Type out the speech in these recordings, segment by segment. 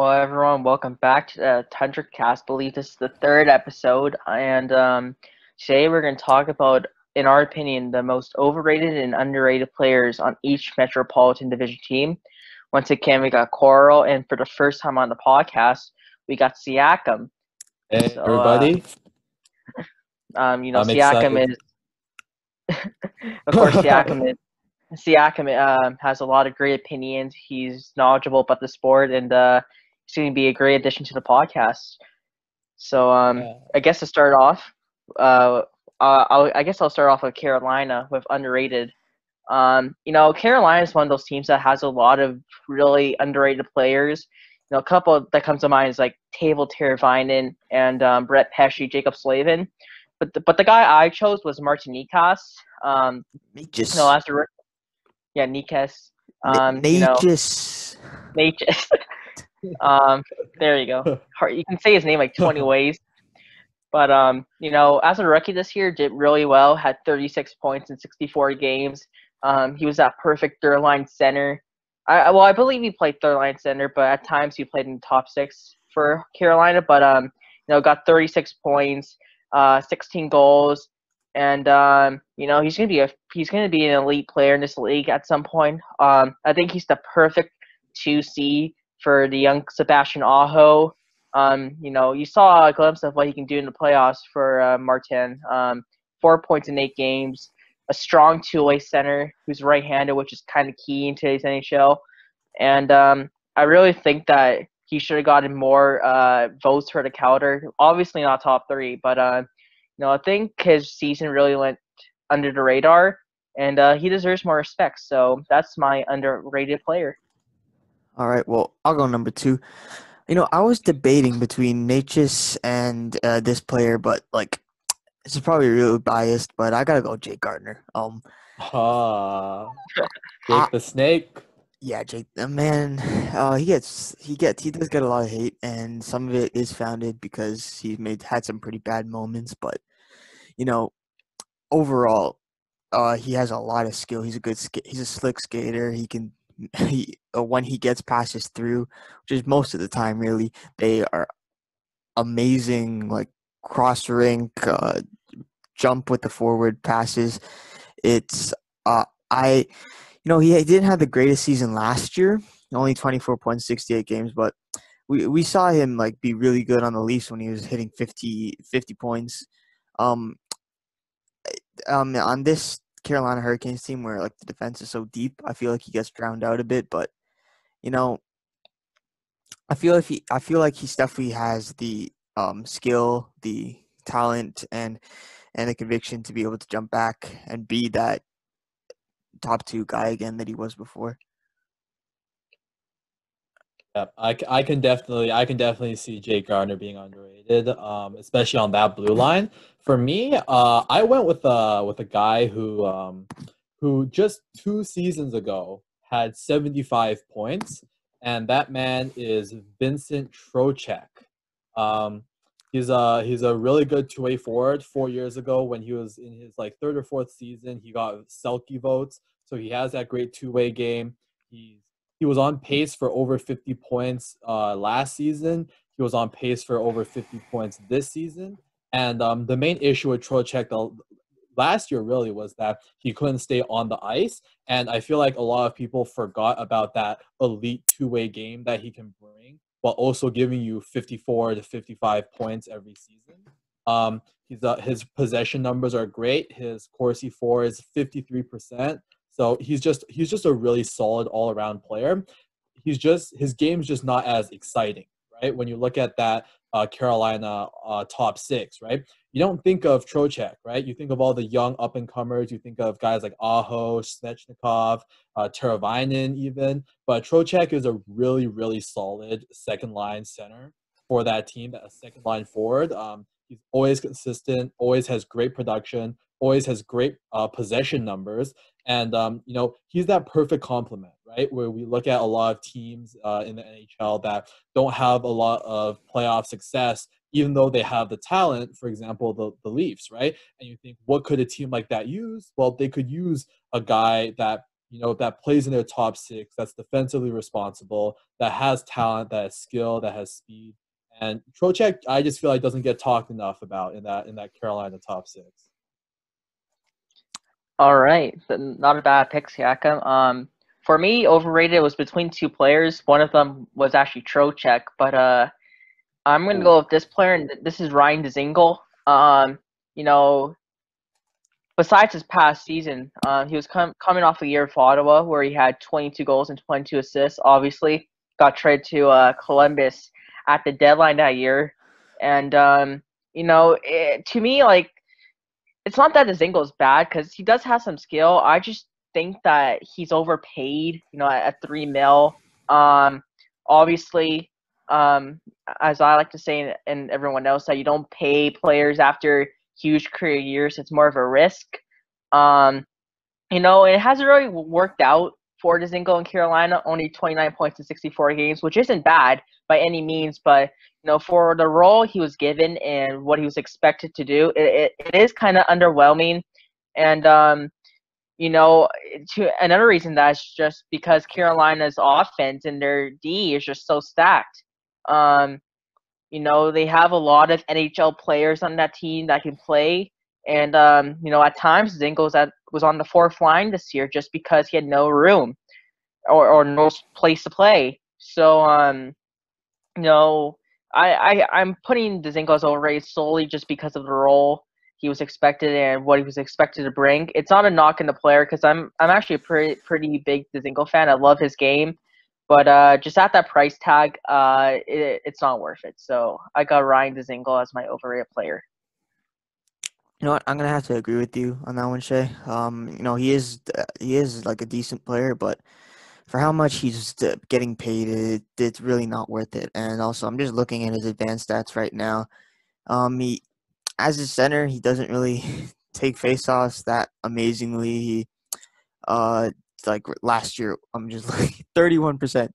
Well, everyone, welcome back to the Tundra Cast. I believe this is the third episode, and um, today we're going to talk about, in our opinion, the most overrated and underrated players on each Metropolitan Division team. Once again, we got Coral, and for the first time on the podcast, we got Siakam. Hey, So, uh, everybody. Um, you know, I'm Siakam excited. is, of course, Siakam is. Siakam um, has a lot of great opinions. He's knowledgeable about the sport, and uh, he's going to be a great addition to the podcast. So, um, Yeah. I guess to start off, uh, uh, I'll, I guess I'll start off with Carolina with underrated. Um, you know, Carolina is one of those teams that has a lot of really underrated players. You know, a couple that comes to mind is like Table Teravainen and um, Brett Pesce, Jaccob Slavin. But the, but the guy I chose was Martin Necas. Um, Magus. no, as the yeah, Necas. Um, you know, Magus. Um, there you go. You can say his name like 20 ways. But um, you know, as a rookie this year, did really well. Had 36 points in 64 games. Um, he was that perfect third line center. I well, I believe he played third line center, but at times he played in the top six for Carolina. But um, you know, got 36 points, uh, 16 goals, and um, you know, he's gonna be a he's gonna be an elite player in this league at some point. Um, I think he's the perfect two C for the young Sebastian Aho. Um, you know, you saw a glimpse of what he can do in the playoffs for uh, Martin. Um, four points in eight games, a strong two-way center who's right-handed, which is kind of key in today's NHL. And um, I really think that he should have gotten more uh, votes for the Calder. Obviously not top three, but uh, you know, I think his season really went under the radar, and uh, he deserves more respect. So that's my underrated player. All right. Well, I'll go number two. You know, I was debating between Necas and uh, this player, but like, this is probably really biased, but I gotta go Jake Gardiner. Um, Ah, Ah. Jake the Snake. yeah, Jake. the man, uh, he gets he gets he does get a lot of hate, and some of it is founded because he's made had some pretty bad moments. But you know, overall, uh, he has a lot of skill. He's a good sk- he's a slick skater. He can he uh, when he gets passes through, which is most of the time, really, they are amazing. Like cross rink, uh, jump with the forward passes. It's uh, I, you know, he didn't have the greatest season last year. Only twenty four point sixty eight games, but we we saw him like be really good on the Leafs when he was hitting 50, 50 points. Um, um, on this Carolina Hurricanes team where like the defense is so deep, I feel like he gets drowned out a bit. But you know, I feel if he, I feel like he definitely has the um skill, the talent, and and the conviction to be able to jump back and be that top two guy again that he was before. Yep, I, I can definitely I can definitely see Jake Gardiner being underrated, um, especially on that blue line. For me, uh, I went with uh with a guy who um who just two seasons ago had 75 points, and that man is Vincent Trocheck. Um, he's a he's a really good two way forward. Four years ago, when he was in his like third or fourth season, he got Selke votes, so he has that great two way game. He's he was on pace for over 50 points uh, last season. He was on pace for over 50 points this season. And um, the main issue with Trocheck the, last year really was that he couldn't stay on the ice. And I feel like a lot of people forgot about that elite two-way game that he can bring, while also giving you 54 to 55 points every season. Um, he's uh, his possession numbers are great. His Corsi for is 53%. So he's just he's just a really solid all around player. He's just his game's just not as exciting, right? When you look at that uh, Carolina uh, top six, right? You don't think of Trocheck, right? You think of all the young up and comers. You think of guys like Aho, Svechnikov, uh, Teravainen, even. But Trocheck is a really really solid second line center for that team, a second line forward. Um, he's always consistent, always has great production, always has great uh, possession numbers, and um, you know he's that perfect complement, right? Where we look at a lot of teams uh, in the NHL that don't have a lot of playoff success, even though they have the talent. For example, the the Leafs, right? And you think, what could a team like that use? Well, they could use a guy that you know, that plays in their top six, that's defensively responsible, that has talent, that has skill, that has speed. And Trocheck, I just feel like doesn't get talked enough about in that in that Carolina top six. All right, not a bad pick, Siakam. Um, for me, overrated was between two players. One of them was actually Trocheck, but uh, I'm gonna go with this player, and this is Ryan Dzingel. Um, you know, besides his past season, uh, he was com- coming off a year of Ottawa where he had 22 goals and 22 assists. Obviously, got traded to uh, Columbus at the deadline that year, and um, you know, it, to me, like, it's not that Dzingel is bad because he does have some skill. I just think that he's overpaid. You know, at, at three mil. Um, obviously, um, as I like to say, and everyone knows that you don't pay players after huge career years. It's more of a risk. Um, you know, it hasn't really worked out for Dzingel in Carolina. Only 29 points in 64 games, which isn't bad by any means. But you know, for the role he was given and what he was expected to do, it, it, it is kind of underwhelming. And um, you know, to another reason that's just because Carolina's offense and their D is just so stacked. Um, you know, they have a lot of NHL players on that team that can play. And um, you know, at times Dzingel at, was on the fourth line this year just because he had no room or, or no place to play. So um, you know, I, I I'm putting Dzingel as overrated solely just because of the role he was expected and what he was expected to bring. It's not a knock in the player because I'm I'm actually a pretty pretty big Dzingel fan. I love his game. But uh, just at that price tag, uh, it, it's not worth it. So I got Ryan Dzingel as my overrated player. You know what? I'm gonna have to agree with you on that one, Shay. Um, you know he is he is like a decent player, but for how much he's getting paid, it, it's really not worth it. And also, I'm just looking at his advanced stats right now. Um, he as a center, he doesn't really take faceoffs that amazingly. He uh like last year, I'm just like 31%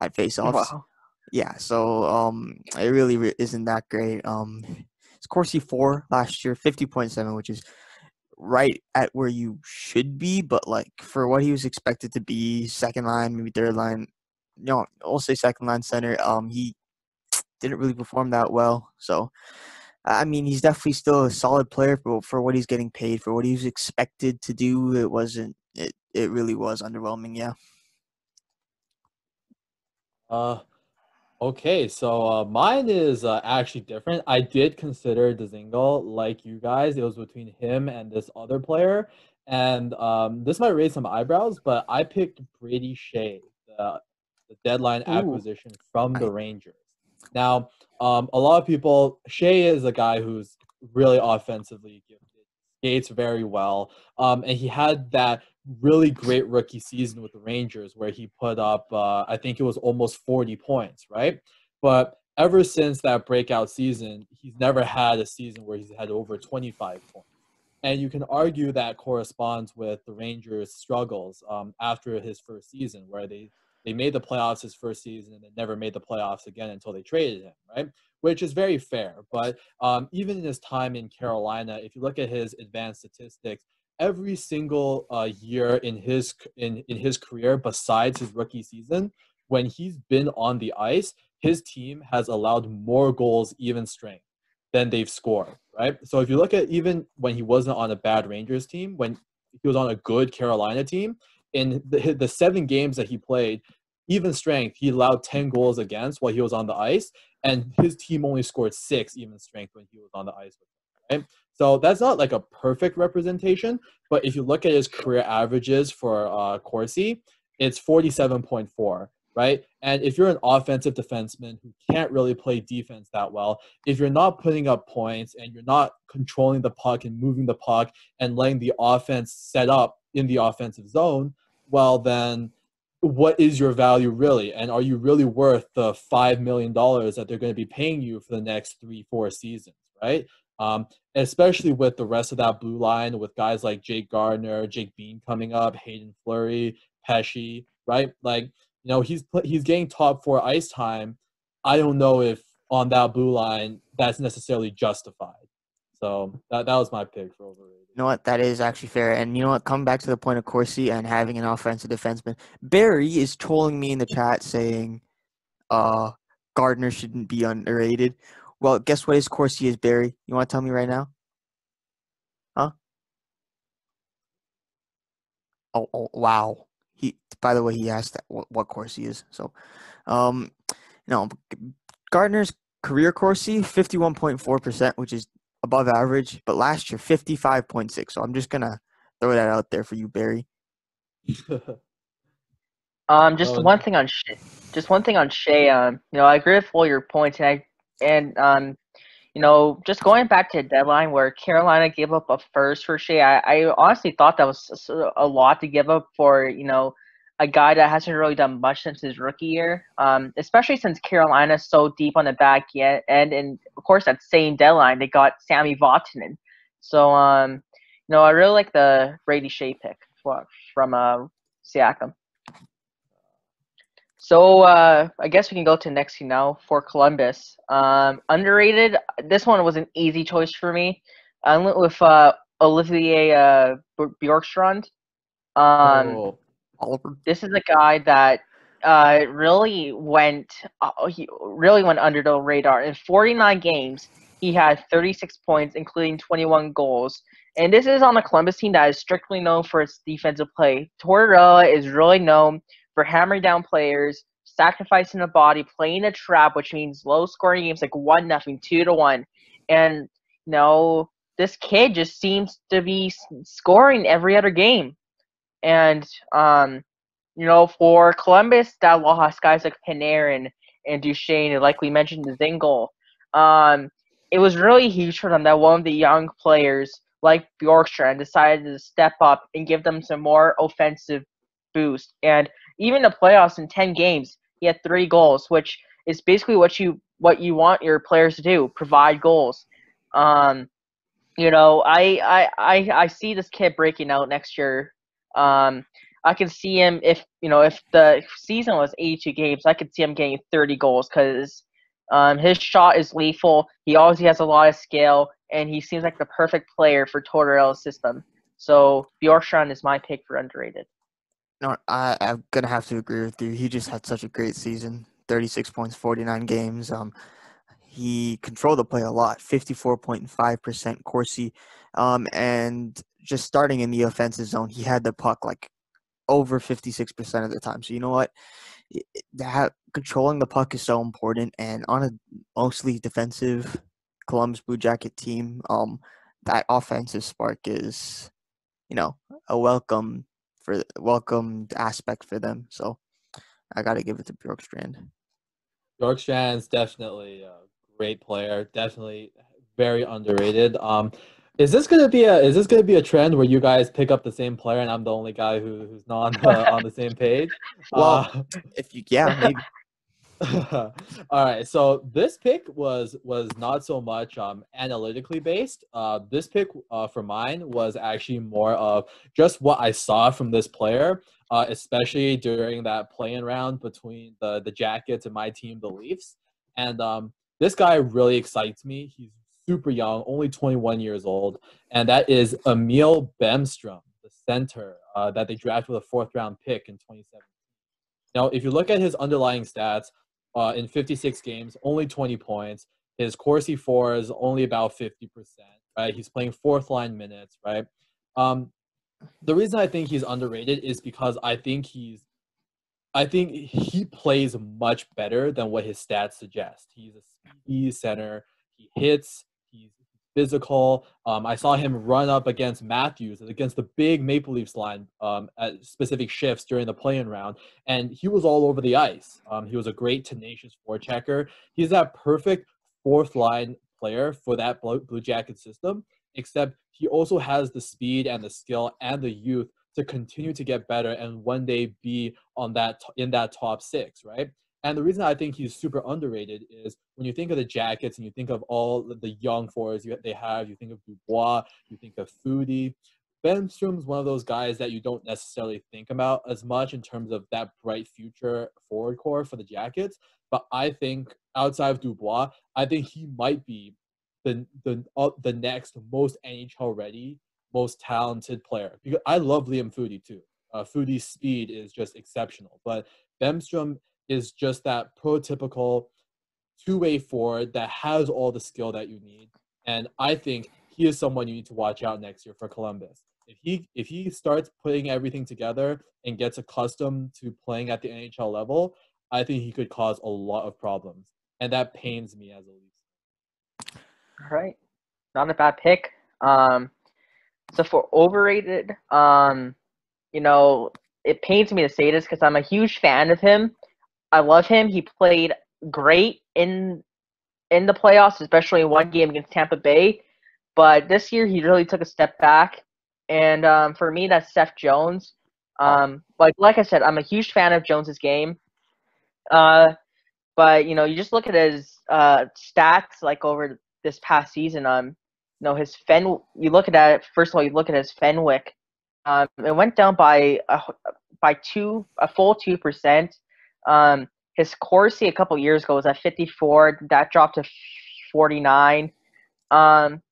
at faceoffs. Wow. Yeah, so um, it really re- isn't that great. Um, Corsi for last year, 50.7, which is right at where you should be, but like for what he was expected to be, second line, maybe third line, you know, I'll say second line center. Um, he didn't really perform that well. So, I mean, he's definitely still a solid player for for what he's getting paid for what he was expected to do. It wasn't it it really was underwhelming. Yeah. Uh, okay. So uh, mine is uh, actually different. I did consider Dzingel like you guys. It was between him and this other player, and um, this might raise some eyebrows, but I picked Brady Skjei, the, the deadline Ooh. acquisition from the Rangers. Now, um, a lot of people, Skjei is a guy who's really offensively gifted, very well, um, and he had that really great rookie season with the Rangers where he put up, uh, I think it was almost 40 points, right? But ever since that breakout season, he's never had a season where he's had over 25 points. And you can argue that corresponds with the Rangers' struggles um, after his first season, where they, they made the playoffs his first season and never made the playoffs again until they traded him, right? Which is very fair. But um, even in his time in Carolina, if you look at his advanced statistics, every single uh, year in his in, in his career besides his rookie season when he's been on the ice his team has allowed more goals even strength than they've scored right so if you look at even when he wasn't on a bad rangers team when he was on a good carolina team in the, the seven games that he played even strength he allowed 10 goals against while he was on the ice and his team only scored six even strength when he was on the ice right so that's not like a perfect representation, but if you look at his career averages for uh, Corsi, it's 47.4, right? And if you're an offensive defenseman who can't really play defense that well, if you're not putting up points and you're not controlling the puck and moving the puck and letting the offense set up in the offensive zone, well, then what is your value really? And are you really worth the $5 million that they're going to be paying you for the next three, four seasons, right? Um, especially with the rest of that blue line with guys like Jake Gardiner, Jake Bean coming up, Haydn Fleury, Pesce, right? Like, you know, he's he's getting top four ice time. I don't know if on that blue line that's necessarily justified. So that that was my pick for overrated. You know what? That is actually fair. And you know what? Come back to the point of Corsi and having an offensive defenseman, Barry is trolling me in the chat saying, "Uh, Gardiner shouldn't be underrated." Well, guess what his Corsi is, Barry? You want to tell me right now? Huh? Oh, oh wow. He. By the way, he asked that what, what Corsi is. So, um, no, Gardiner's career Corsi fifty-one point four percent, which is above average, but last year 55.6. So I'm just gonna throw that out there for you, Barry. um, just oh, one thing on Skjei, just one thing on Skjei. Um, you know, I agree with all your points, and I and um, you know, just going back to the deadline where Carolina gave up a first for Skjei, I, I honestly thought that was a lot to give up for you know a guy that hasn't really done much since his rookie year, um, especially since Carolina's so deep on the back end. And, of course, that same deadline, they got Sami Vatanen. So, um, you know, I really like the Brady Skjei pick from uh, Siakam. So uh, I guess we can go to next team now for Columbus. Um, underrated. This one was an easy choice for me. I went with uh, Olivier uh, Bjorkstrand. Um, oh. Oliver. This is a guy that uh, really went uh, he really went under the radar. In 49 games, he had 36 points, including 21 goals. And this is on a Columbus team that is strictly known for its defensive play. Tortorella is really known for hammering down players, sacrificing the body, playing a trap, which means low scoring games like one nothing, two to one. And you know, this kid just seems to be scoring every other game. And um, you know, for Columbus, that lost guys like Panarin and Duchene, and like we mentioned, Dzingel. Um, it was really huge for them that one of the young players like Bjorkstrand decided to step up and give them some more offensive boost. And even the playoffs in ten games, he had three goals, which is basically what you what you want your players to do: provide goals. Um, you know, I I I, I see this kid breaking out next year um, I can see him if you know if the season was 82 games, I could see him getting 30 goals because um, his shot is lethal. He always has a lot of skill, and he seems like the perfect player for Tortorella's system. So Bjorkstrand is my pick for underrated. No, I, I'm gonna have to agree with you. He just had such a great season. 36 points, 49 games. Um, he controlled the play a lot, 54.5% Corsi. Um, and just starting in the offensive zone, he had the puck like over 56% of the time. So you know what? That controlling the puck is so important and on a mostly defensive Columbus Blue Jacket team, um that offensive spark is you know, a welcome for welcomed aspect for them. So I got to give it to Bjorkstrand. Bjorkstrand's definitely a great player, definitely very underrated. Um is this gonna be a is this gonna be a trend where you guys pick up the same player and I'm the only guy who, who's not on the, on the same page? Well, uh, if you yeah maybe. All right, so this pick was was not so much um, analytically based. Uh, this pick uh, for mine was actually more of just what I saw from this player, uh, especially during that playing round between the the Jackets and my team, the Leafs. And um, this guy really excites me. He's super young, only 21 years old, and that is Emil Bemstrom, the center uh, that they drafted with a fourth round pick in 2017. Now, if you look at his underlying stats, uh, in 56 games, only 20 points. His Corsi for is only about 50%, right? He's playing fourth line minutes, right? Um, the reason I think he's underrated is because I think he's I think he plays much better than what his stats suggest. He's a speedy center. He hits. Physical. Um, I saw him run up against Matthews against the big Maple Leafs line um, at specific shifts during the play-in round, and he was all over the ice. Um, he was a great tenacious forechecker. He's that perfect fourth line player for that Blue Jacket system. Except he also has the speed and the skill and the youth to continue to get better and one day be on that in that top six, right? And the reason I think he's super underrated is when you think of the Jackets and you think of all the young forwards they have, you think of Dubois, you think of Foudy. Bemstrom's one of those guys that you don't necessarily think about as much in terms of that bright future forward core for the Jackets. But I think outside of Dubois, I think he might be the the uh, the next most NHL ready, most talented player. Because I love Liam Foudy too. Uh, Foudy's speed is just exceptional, but Bemstrom is just that prototypical two-way forward that has all the skill that you need. And I think he is someone you need to watch out next year for Columbus. If he if he starts putting everything together and gets accustomed to playing at the NHL level, I think he could cause a lot of problems. And that pains me as a Leafs. All right. Not a bad pick. Um so for overrated, um, you know, it pains me to say this because I'm a huge fan of him. I love him. He played great in in the playoffs, especially in one game against Tampa Bay. But this year, he really took a step back. And um, for me, that's Seth Jones. Um, like like I said, I'm a huge fan of Jones's game. Uh, but you know, you just look at his uh, stats like over this past season. Um, you know, his Fen. You look at it. First of all, you look at his Fenwick. Um, it went down by a, by two a full two percent. Um, his Corsi a couple years ago was at 54. That dropped to 49. Um,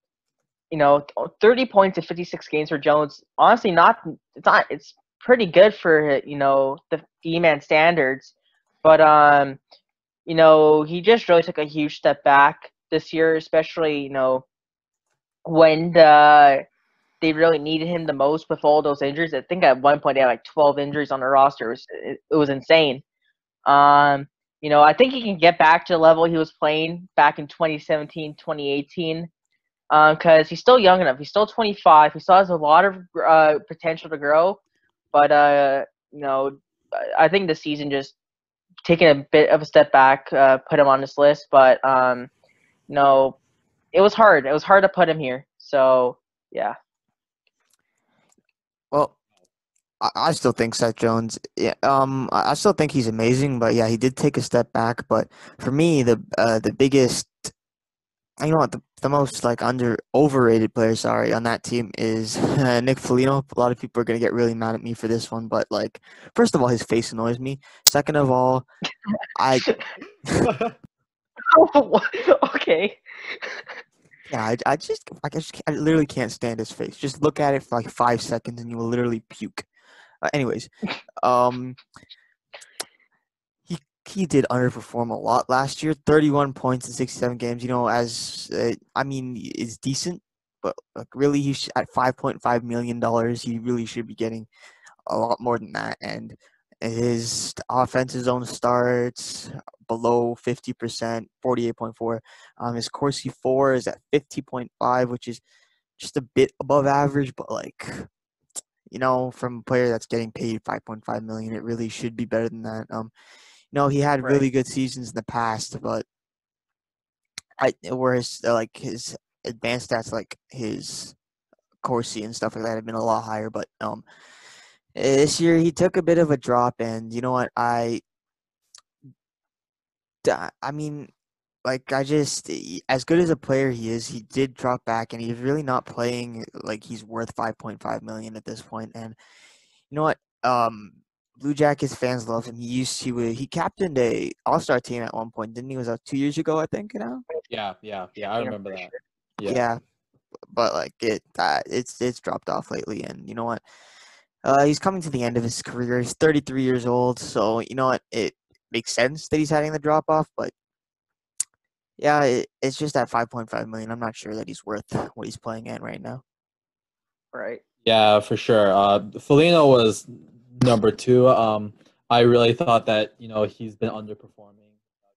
you know, 30 points in 56 games for Jones. Honestly, not it's not it's pretty good for you know the D-man standards, but um, you know he just really took a huge step back this year, especially you know when the, they really needed him the most with all those injuries. I think at one point they had like 12 injuries on the roster. It was, it, it was insane. Um, you know, I think he can get back to the level he was playing back in 2017, 2018, because um, he's still young enough. He's still 25. He still has a lot of uh, potential to grow, but uh, you know, I think the season just taking a bit of a step back uh, put him on this list. But um, you know, it was hard. It was hard to put him here. So yeah. Well, I still think Seth Jones. Yeah, um, I still think he's amazing, but yeah, he did take a step back. But for me, the uh, the biggest, you know what, the, the most like under overrated player, sorry, on that team is uh, Nick Foligno. A lot of people are gonna get really mad at me for this one, but like, first of all, his face annoys me. Second of all, I. okay. Yeah, I, I just, I just, I literally can't stand his face. Just look at it for like five seconds, and you will literally puke. Uh, anyways, um, he he did underperform a lot last year. Thirty-one points in sixty-seven games. You know, as uh, I mean, is decent, but like really, he's at five point five million dollars. He really should be getting a lot more than that. And his offensive zone starts below 50%, 48.4. Um, his Corsi 4 is at 50.5, which is just a bit above average, but like you know, from a player that's getting paid 5.5 million, it really should be better than that. Um, you know, he had right. really good seasons in the past, but I whereas uh, like his advanced stats, like his Corsi and stuff like that, have been a lot higher. But um, this year he took a bit of a drop, and you know what, I, I mean, like I just as good as a player he is, he did drop back and he's really not playing like he's worth 5.5 million at this point. And you know what? Um, Blue Jackets fans love him. He used he he captained a All Star team at one point, didn't he? Was that two years ago? I think you know. Yeah, yeah, yeah. I remember that. Yeah. yeah, but like it, uh, it's it's dropped off lately, and you know what? Uh, he's coming to the end of his career. He's 33 years old, so you know what? It makes sense that he's having the drop off, but yeah, it, it's just at 5.5 million. I'm not sure that he's worth what he's playing at right now. Right. Yeah, for sure. Uh, Foligno was number two. Um, I really thought that you know he's been underperforming,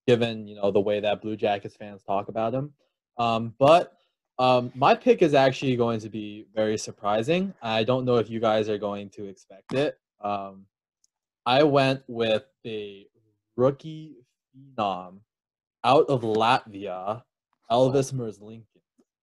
given you know the way that Blue Jackets fans talk about him. Um, but um, my pick is actually going to be very surprising. I don't know if you guys are going to expect it. Um, I went with a rookie phenom out of Latvia, Elvis Merzlikins.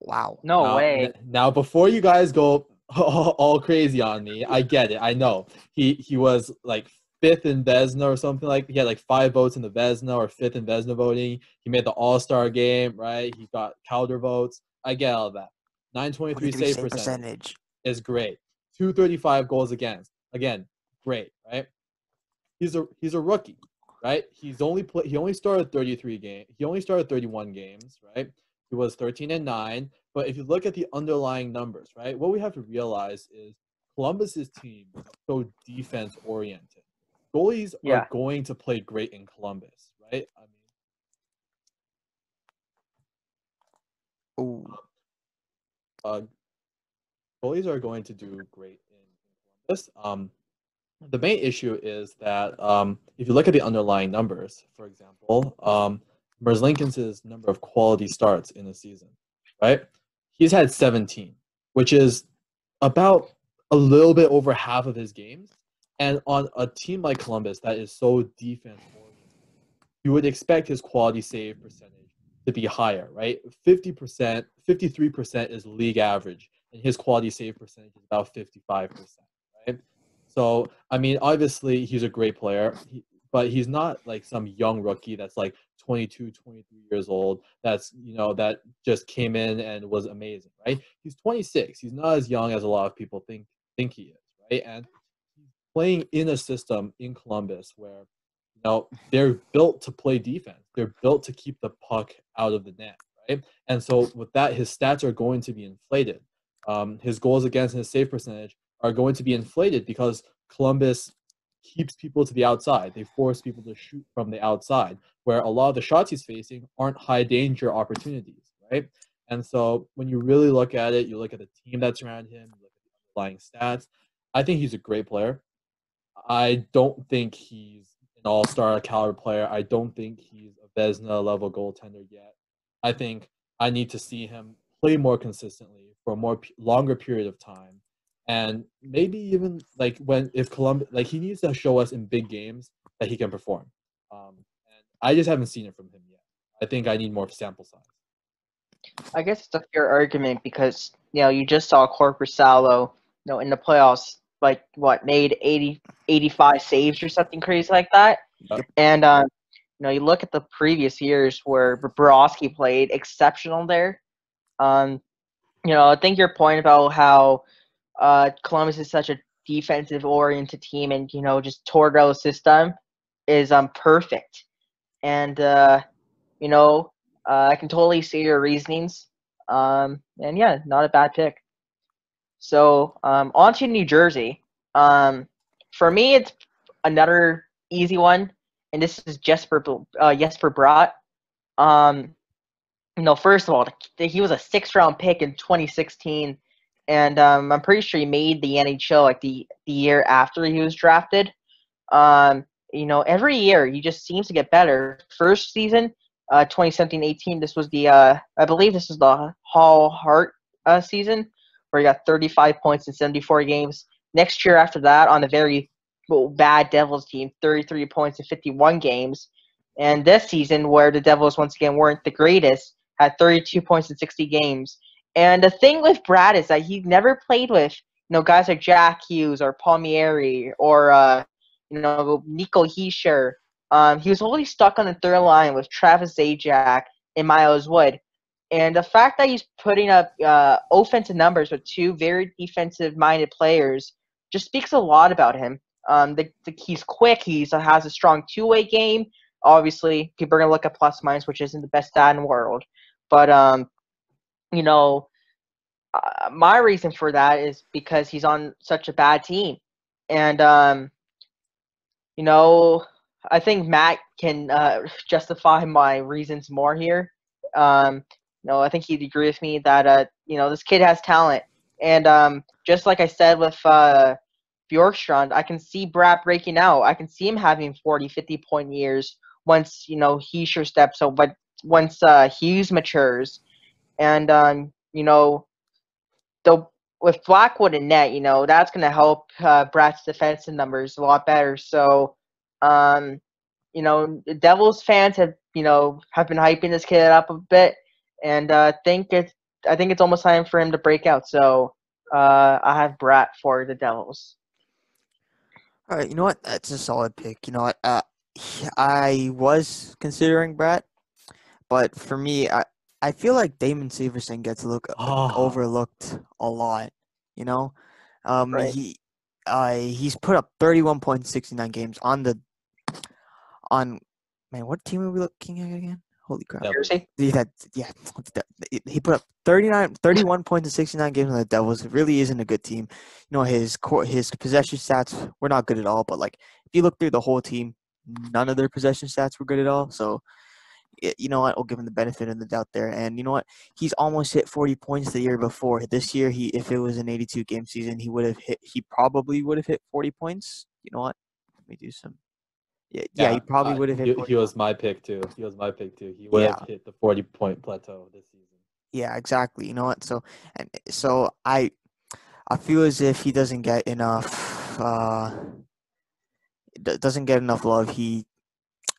Wow. No now, way. Now, before you guys go all, crazy on me, I get it. I know he he was like fifth in Vezina or something like. He had like five votes in the Vezina or fifth in Vezina voting. He made the All Star game, right? He got Calder votes. I get all that. 923 save percentage, percentage is great. 235 goals against. Again, great, right? He's a he's a rookie right? He's only play, he only started 33 games. He only started 31 games, right? He was 13 and 9, But if you look at the underlying numbers, right, what we have to realize is Columbus's team is so defense oriented. Goalies Yeah. are going to play great in Columbus, right? I mean, Ooh. uh, goalies are going to do great in, in Columbus. Um, the main issue is that um, if you look at the underlying numbers, for example, um, Merzlikins' number of quality starts in a season, right? He's had 17, which is about a little bit over half of his games. And on a team like Columbus that is so defense you would expect his quality save percentage to be higher, right? 50%, 53% is league average, and his quality save percentage is about 55%, right? So, I mean, obviously, he's a great player, but he's not like some young rookie that's like 22, 23 years old, that's, you know, that just came in and was amazing, right? He's 26. He's not as young as a lot of people think think he is, right? And playing in a system in Columbus where you know they're built to play defense. They're built to keep the puck out of the net, right? And so with that, his stats are going to be inflated. Um, his goals against his save percentage are going to be inflated because Columbus keeps people to the outside. They force people to shoot from the outside, where a lot of the shots he's facing aren't high danger opportunities, right? And so when you really look at it, you look at the team that's around him, you look at the underlying stats. I think he's a great player. I don't think he's an all-star caliber player. I don't think he's a Vezina level goaltender yet. I think I need to see him play more consistently for a more longer period of time, and maybe even like when if Columbus like he needs to show us in big games that he can perform. Um, and I just haven't seen it from him yet. I think I need more sample size. I guess it's a fair argument because you know you just saw Korpisalo, you know, in the playoffs, like what made 80, 85 saves or something crazy like that. Yep. And um, you know, you look at the previous years where Bobrovsky played exceptional there. Um, you know, I think your point about how uh, Columbus is such a defensive oriented team and you know just Torgo's system is um perfect. And uh, you know, uh, I can totally see your reasonings. Um, and yeah, not a bad pick. So um, on to New Jersey. Um, for me, it's another easy one, and this is Jesper uh, Jesper Bratt. Um, you know, first of all, he was a sixth round pick in 2016, and um, I'm pretty sure he made the NHL like the the year after he was drafted. Um, you know, every year he just seems to get better. First season, uh, 2017-18. This was the uh, I believe this is the Hall Hart uh, season where he got 35 points in 74 games. Next year after that, on the very bad Devils team, 33 points in 51 games. And this season, where the Devils once again weren't the greatest, had 32 points in 60 games. And the thing with Bratt is that he never played with you know guys like Jack Hughes or Palmieri or uh, you know Nico Hischier um, he was always stuck on the third line with Travis Zajac and Miles Wood. And the fact that he's putting up uh, offensive numbers with two very defensive minded players just speaks a lot about him. Um, the, the, he's quick, he has a strong two way game. Obviously, people are to look at plus minus, which isn't the best stat in the world. But, um, you know, uh, my reason for that is because he's on such a bad team. And, um, you know, I think Matt can uh, justify my reasons more here. Um, you know, I think he'd agree with me that uh, you know this kid has talent, and um, just like I said with uh, Bjorkstrand, I can see Bratt breaking out. I can see him having 40, 50 point years once you know he sure steps up, but once uh, Hughes matures, and um, you know, the with Blackwood and net, you know, that's going to help uh, Bratt's defensive numbers a lot better. So um, you know, the Devils fans have you know have been hyping this kid up a bit, and uh, think it's I think it's almost time for him to break out. So uh, I have Bratt for the Devils. All right, you know what? That's a solid pick. You know what? Uh, I was considering Bratt, but for me, I I feel like Damon Severson gets look Oh. overlooked a lot. You know, um, Right. he uh, he's put up thirty one point sixty nine games on the on man. What team are we looking at again? Holy crap! Devils. Jersey? He had yeah. He put up 39, 31 points in sixty nine games on the Devils. It really isn't a good team. You know his core, his possession stats were not good at all. But like if you look through the whole team, none of their possession stats were good at all. So y- you know what? I'll give him the benefit of the doubt there. And you know what? He's almost hit forty points the year before. This year, he if it was an eighty two game season, he would have hit. He probably would have hit forty points. You know what? Let me do some. Yeah, yeah, he probably uh, would have hit. He, 40 he was my pick too. He was my pick too. He would have hit the forty point plateau this season. Yeah, exactly. You know what? So and so I I feel as if he doesn't get enough uh doesn't get enough love. He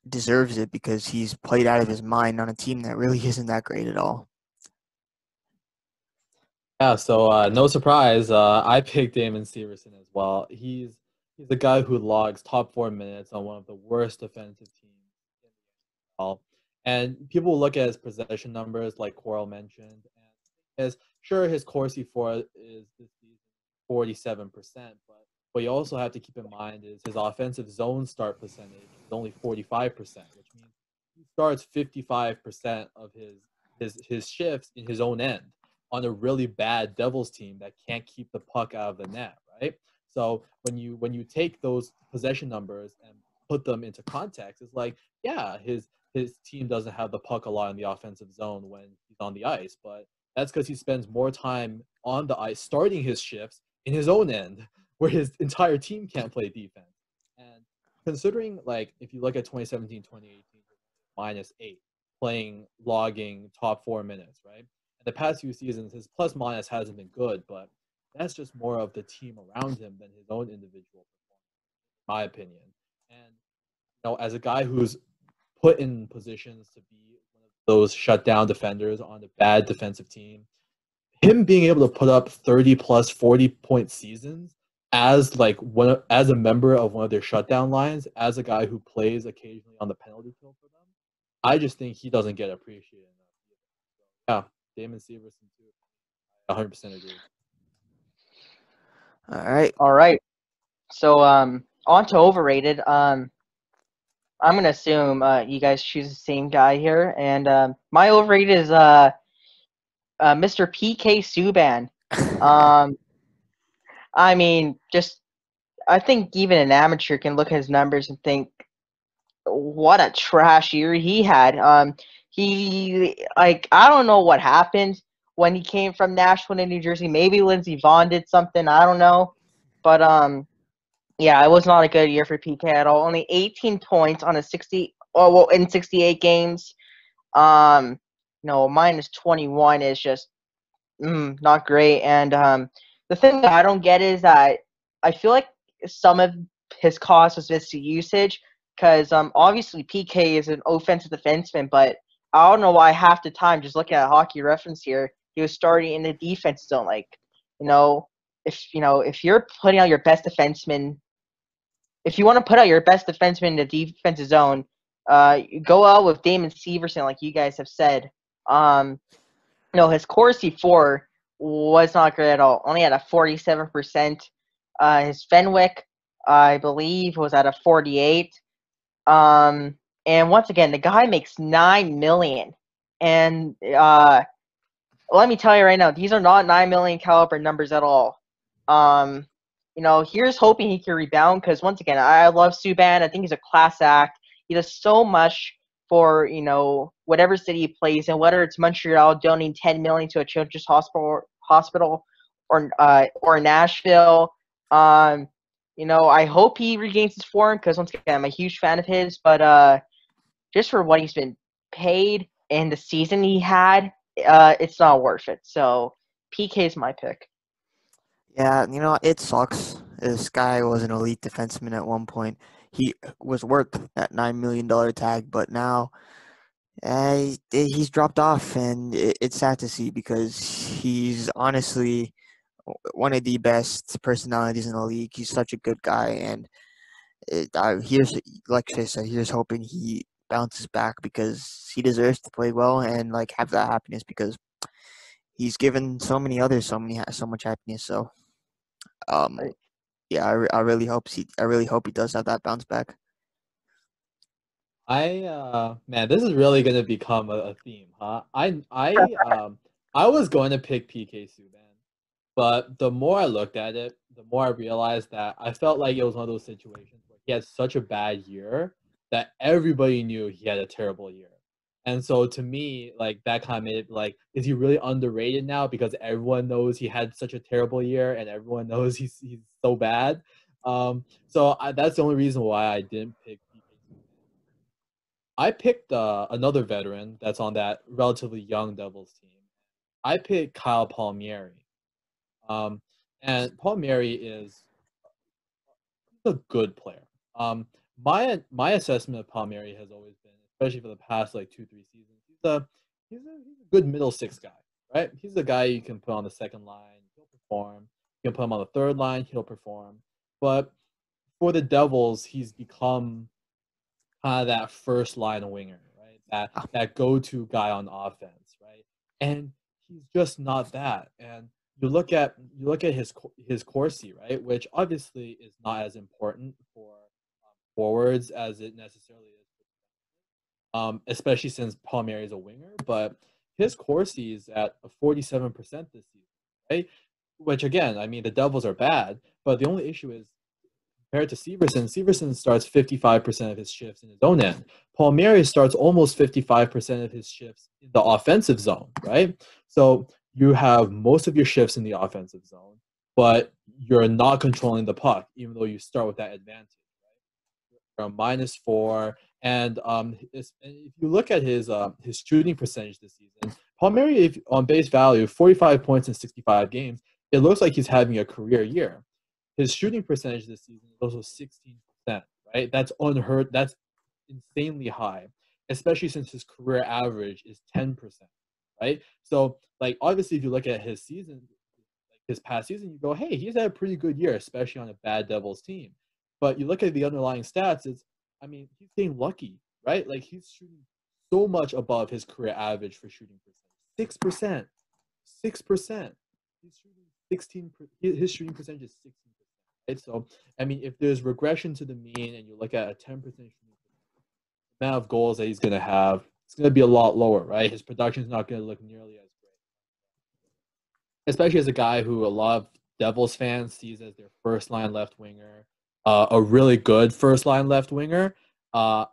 deserves it because he's played out of his mind on a team that really isn't that great at all. Yeah, so uh, no surprise, uh, I picked Damon Severson as well. He's he's a guy who logs top four minutes on one of the worst defensive teams in the NFL. And people look at his possession numbers, like Coral mentioned, and is sure his Corsi for is this season forty seven percent, but what you also have to keep in mind is his offensive zone start percentage is only forty five percent, which means he starts fifty five percent of his his his shifts in his own end on a really bad Devils team that can't keep the puck out of the net, right? So when you when you take those possession numbers and put them into context, it's like, yeah, his his team doesn't have the puck a lot in the offensive zone when he's on the ice, but that's because he spends more time on the ice starting his shifts in his own end, where his entire team can't play defense. And considering like if you look at 2017, 2018, minus eight, playing logging top four minutes, right? And the past few seasons, his plus minus hasn't been good, but that's just more of the team around him than his own individual performance, in my opinion. And you know, as a guy who's put in positions to be one of those shutdown defenders on a bad defensive team, him being able to put up 30 plus 40 point seasons as like one as a member of one of their shutdown lines, as a guy who plays occasionally on the penalty kill for them, I just think he doesn't get appreciated enough. Yeah. Damon Severson too. 100% agree. All right. All right. So um, on to overrated. Um, I'm gonna assume uh, you guys choose the same guy here, and um, my overrated is uh, uh, Mr. PK Subban. Um, I mean, just I think even an amateur can look at his numbers and think, what a trash year he had. Um, he like I don't know what happened when he came from Nashville to New Jersey. Maybe Lindsey Vonn did something. I don't know, but um, yeah, it was not a good year for PK at all. Only 18 points on a 60. Oh well, in 68 games. Um, no, minus 21 is just mm, not great. And um, the thing that I don't get is that I feel like some of his cost was missed usage because um, obviously PK is an offensive defenseman, but I don't know why half the time, just looking at hockey reference here, he was starting in the defense zone. Like, you know, if you know if you're putting out your best defenseman, if you want to put out your best defenseman in the defensive zone, uh, go out with Damon Severson, like you guys have said. Um, no, his Corsi for was not great at all. Only had a forty-seven percent. Uh, his Fenwick, I believe, was at a forty-eight. Um, and once again, the guy makes nine million, and uh, let me tell you right now, these are not nine million caliber numbers at all. Um, you know, here's hoping he can rebound because once again, I love Subban. I think he's a class act. He does so much for you know whatever city he plays in, whether it's Montreal donating ten million to a children's hospital, hospital, or uh, or Nashville. Um, you know, I hope he regains his form because once again, I'm a huge fan of his. But uh, just for what he's been paid and the season he had, uh, it's not worth it. So PK is my pick. Yeah, you know, it sucks. This guy was an elite defenseman at one point. He was worth that $9 million tag, but now uh, he's dropped off, and it's sad to see because he's honestly one of the best personalities in the league. He's such a good guy, and I, here's, like I said, here's hoping he bounces back because he deserves to play well and like have that happiness because he's given so many others so many so much happiness. So, um. Yeah, I, I really hope he I really hope he does have that bounce back. I uh man, this is really gonna become a, a theme, huh? I I um I was going to pick PK Subban, but the more I looked at it, the more I realized that I felt like it was one of those situations where he had such a bad year that everybody knew he had a terrible year. And so to me, like that kind of made it like, is he really underrated now because everyone knows he had such a terrible year and everyone knows he's he's so bad. Um, so I, that's the only reason why I didn't pick I picked uh, another veteran that's on that relatively young Devils team. I picked Kyle Palmieri. Um, and Palmieri is a good player. Um, my my assessment of Palmieri has always been, especially for the past like two three seasons, he's a he's a, he's a good middle six guy, right? He's a guy you can put on the second line, he'll perform. You can put him on the third line, he'll perform. But for the Devils, he's become kind of that first line winger, right? That ah. that go-to guy on offense, right? And he's just not that. And you look at you look at his his Corsi, right, which obviously is not as important for um, forwards as it necessarily is, um, especially since Palmieri is a winger. But his Corsi is at forty seven percent this season, right? Which again, I mean, the Devils are bad, but the only issue is compared to Severson, Severson starts 55% of his shifts in his own end. Palmieri starts almost 55% of his shifts in the offensive zone, right? So you have most of your shifts in the offensive zone, but you're not controlling the puck, even though you start with that advantage. Minus Four, and um, if you look at his uh, his shooting percentage this season, Palmieri, if, on base value, 45 points in 65 games, it looks like he's having a career year. His shooting percentage this season is also 16%, right? That's unheard. That's insanely high, especially since his career average is 10%, right? So, like, obviously, if you look at his season, like his past season, you go, hey, he's had a pretty good year, especially on a bad Devils team. But you look at the underlying stats, it's, I mean, he's getting lucky, right? Like, he's shooting so much above his career average for shooting percentage. 6%. 6%. He's shooting 16, his shooting percentage is 16 right? So, I mean, if there's regression to the mean and you look at a 10% amount of goals that he's going to have, it's going to be a lot lower, right? His production is not going to look nearly as great. Especially as a guy who a lot of Devils fans sees as their first line left winger, uh, a really good first line left winger. Uh,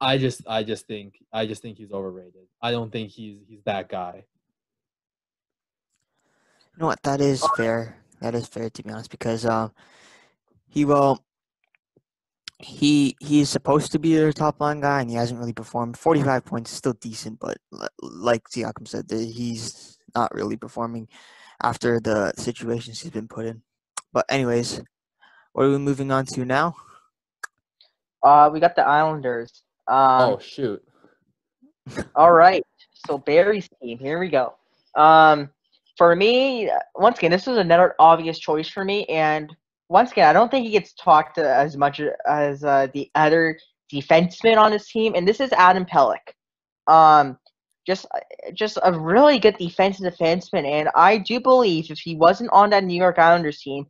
I just, I just think, I just think he's overrated. I don't think he's he's that guy. You know what? That is fair. That is fair to be honest, because um, he will. He he's supposed to be their top line guy, and he hasn't really performed. Forty five points is still decent, but like Siakam said, he's not really performing after the situations he's been put in. But anyways, what are we moving on to now? Uh, we got the Islanders. Um, oh shoot! all right, so Barry's team. Here we go. Um, for me, once again, this was another obvious choice for me, and once again, I don't think he gets talked as much as uh, the other defensemen on his team, and this is Adam Pelech. Um, just just a really good defensive defenseman, and I do believe if he wasn't on that New York Islanders team,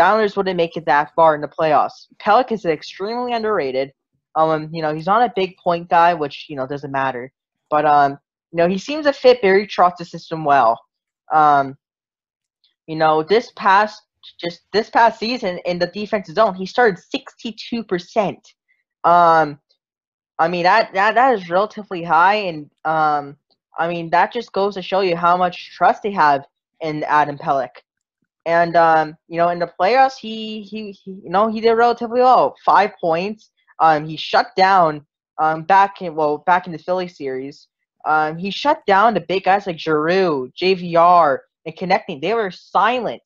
Islanders wouldn't make it that far in the playoffs. Pelech is extremely underrated. Um, you know, he's not a big point guy, which you know doesn't matter, but um, you know, he seems to fit Barry Trotz's system well. Um, you know, this past just this past season in the defensive zone, he started 62%. Um, I mean that that that is relatively high, and um, I mean that just goes to show you how much trust they have in Adam Pelech. And um, you know, in the playoffs, he, he he you know he did relatively well, five points. Um, he shut down um back in well back in the Philly series. Um, he shut down the big guys like Giroux, JVR, and Konecny. They were silent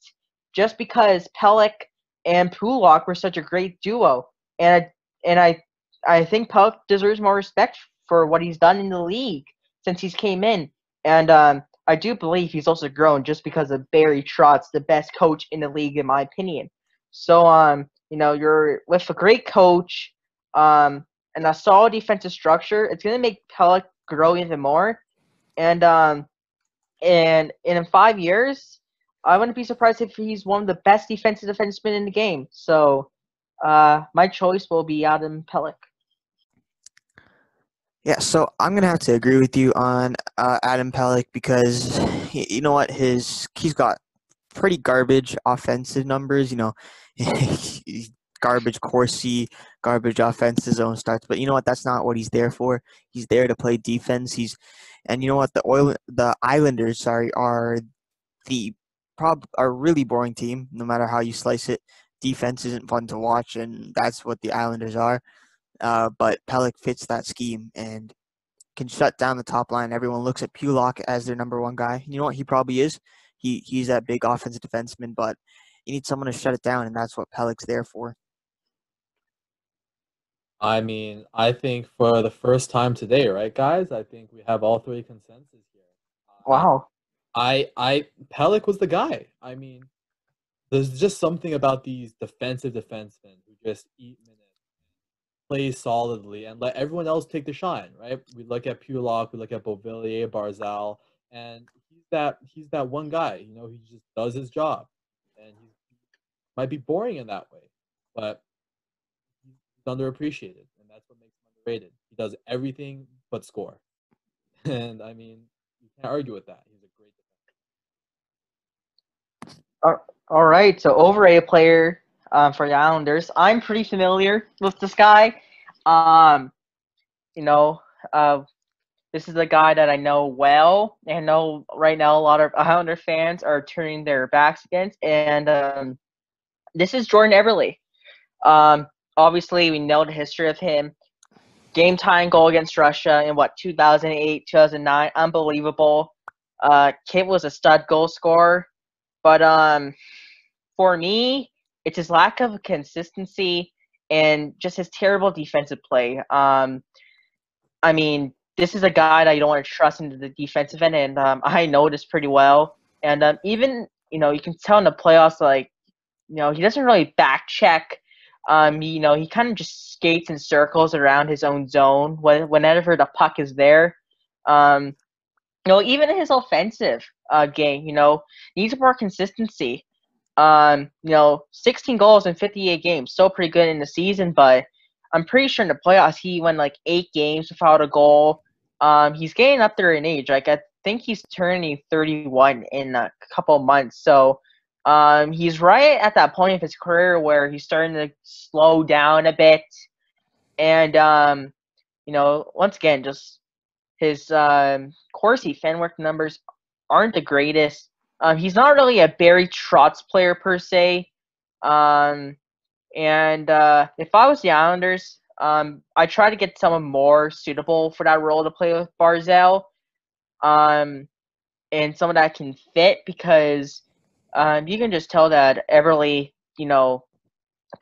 just because Pelech and Pulock were such a great duo, and and I I think Pelech deserves more respect for what he's done in the league since he's came in, and um, I do believe he's also grown just because of Barry Trotz, the best coach in the league in my opinion. So um, you know, you're with a great coach, um, and a solid defensive structure. It's gonna make Pelech grow even more, and um, and, in five years, I wouldn't be surprised if he's one of the best defensive defensemen in the game. So, uh, my choice will be Adam Pelech. Yeah, so I'm gonna have to agree with you on uh, Adam Pelech because you know what his he's got pretty garbage offensive numbers. You know, garbage Corsi, garbage offensive zone starts. But you know what? That's not what he's there for. He's there to play defense. He's and you know what? The oil the Islanders, sorry, are the prob are really boring team. No matter how you slice it, defense isn't fun to watch, and that's what the Islanders are. Uh, but Pelech fits that scheme and can shut down the top line. Everyone looks at Pulock as their number one guy. You know what? He probably is. He he's that big offensive defenseman, but you need someone to shut it down, and that's what Pelech's there for. I mean, I think for the first time today, right, guys? I think we have all three consensus here. Wow. I I Pelech was the guy. I mean, there's just something about these defensive defensemen who just eat minutes, play solidly, and let everyone else take the shine. Right? We look at Pulock, we look at Beauvillier, Barzal, and he's that he's that one guy. You know, he just does his job, and he might be boring in that way, but he's underappreciated, and that's what makes him underrated. He does everything but score, and I mean, you can't argue with that. He's a great defender. All right, so over A player um, for the Islanders. I'm pretty familiar with this guy. Um, you know, uh, this is a guy that I know well, and I know right now a lot of Islander fans are turning their backs against, and um, this is Jordan Eberle. Um, obviously, we know the history of him. Game tying goal against Russia in what 2008, 2009, unbelievable. Uh, Kit was a stud goal scorer, but um, for me, it's his lack of consistency and just his terrible defensive play. Um, I mean, this is a guy that you don't want to trust into the defensive end, and um, I know this pretty well. And um, even you know, you can tell in the playoffs, like you know, he doesn't really back check. Um, you know, he kind of just skates in circles around his own zone when, whenever the puck is there. Um, you know, even in his offensive uh, game, you know, needs more consistency. Um, you know, 16 goals in 58 games, still pretty good in the season, but I'm pretty sure in the playoffs he went like eight games without a goal. Um, he's getting up there in age. Like I think he's turning 31 in a couple months. So um, he's right at that point of his career where he's starting to slow down a bit. And um, you know, once again, just his um, Corsi Fenwick numbers aren't the greatest. Um, he's not really a Barry Trotz player per se. Um, and uh, if I was the Islanders, um, I try to get someone more suitable for that role to play with Barzal, um, and someone that can fit because um, you can just tell that Eberle, you know,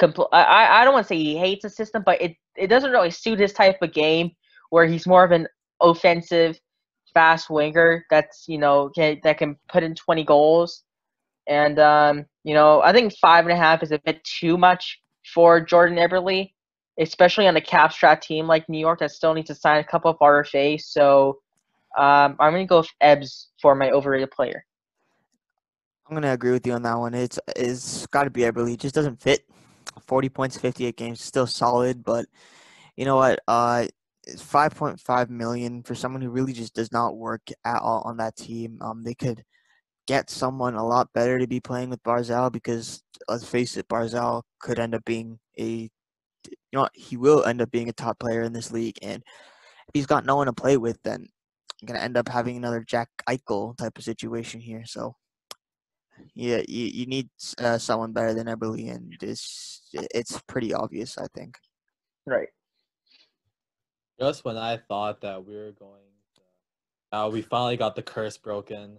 compl- I I don't want to say he hates the system, but it it doesn't really suit his type of game where he's more of an offensive, fast winger that's you know can, that can put in 20 goals. And um, you know, I think five and a half is a bit too much for Jordan Eberle, especially on a cap strat team like New York that still needs to sign a couple of RFAs. So um, I'm gonna go with Ebbs for my overrated player. I'm gonna agree with you on that one. It's it's got to be Eberle. It just doesn't fit. 40 points, 58 games, still solid, but you know what? Uh, it's 5.5 million for someone who really just does not work at all on that team. Um, they could get someone a lot better to be playing with Barzal because let's face it, Barzal could end up being a you know he will end up being a top player in this league and if he's got no one to play with then I'm gonna end up having another Jack Eichel type of situation here. So yeah, you, you need uh, someone better than Eberle, and it's it's pretty obvious, I think. Right. Just when I thought that we were going, to, uh, we finally got the curse broken.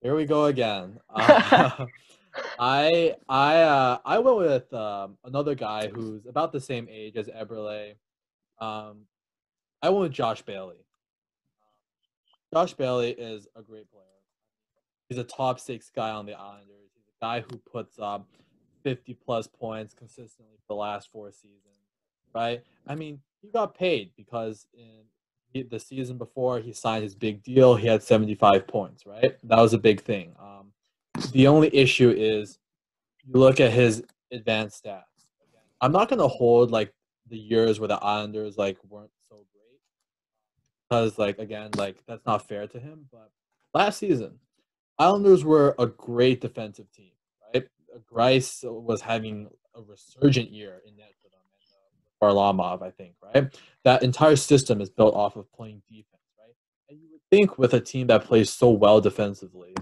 Here we go again. Uh, I I uh, I went with um, another guy who's about the same age as Eberle. Um, I went with Josh Bailey. Josh Bailey is a great player. He's a top six guy on the Islanders. He's a guy who puts up 50 plus points consistently for the last four seasons, right? I mean, he got paid because in the season before he signed his big deal, he had 75 points, right? That was a big thing. Um, the only issue is you look at his advanced stats. I'm not going to hold like the years where the Islanders like weren't so great. because like again, like that's not fair to him. But last season, Islanders were a great defensive team, right? Greiss was having a resurgent year in net for them, and uh, Varlamov, I think, right? That entire system is built off of playing defense, right? And you would think with a team that plays so well defensively,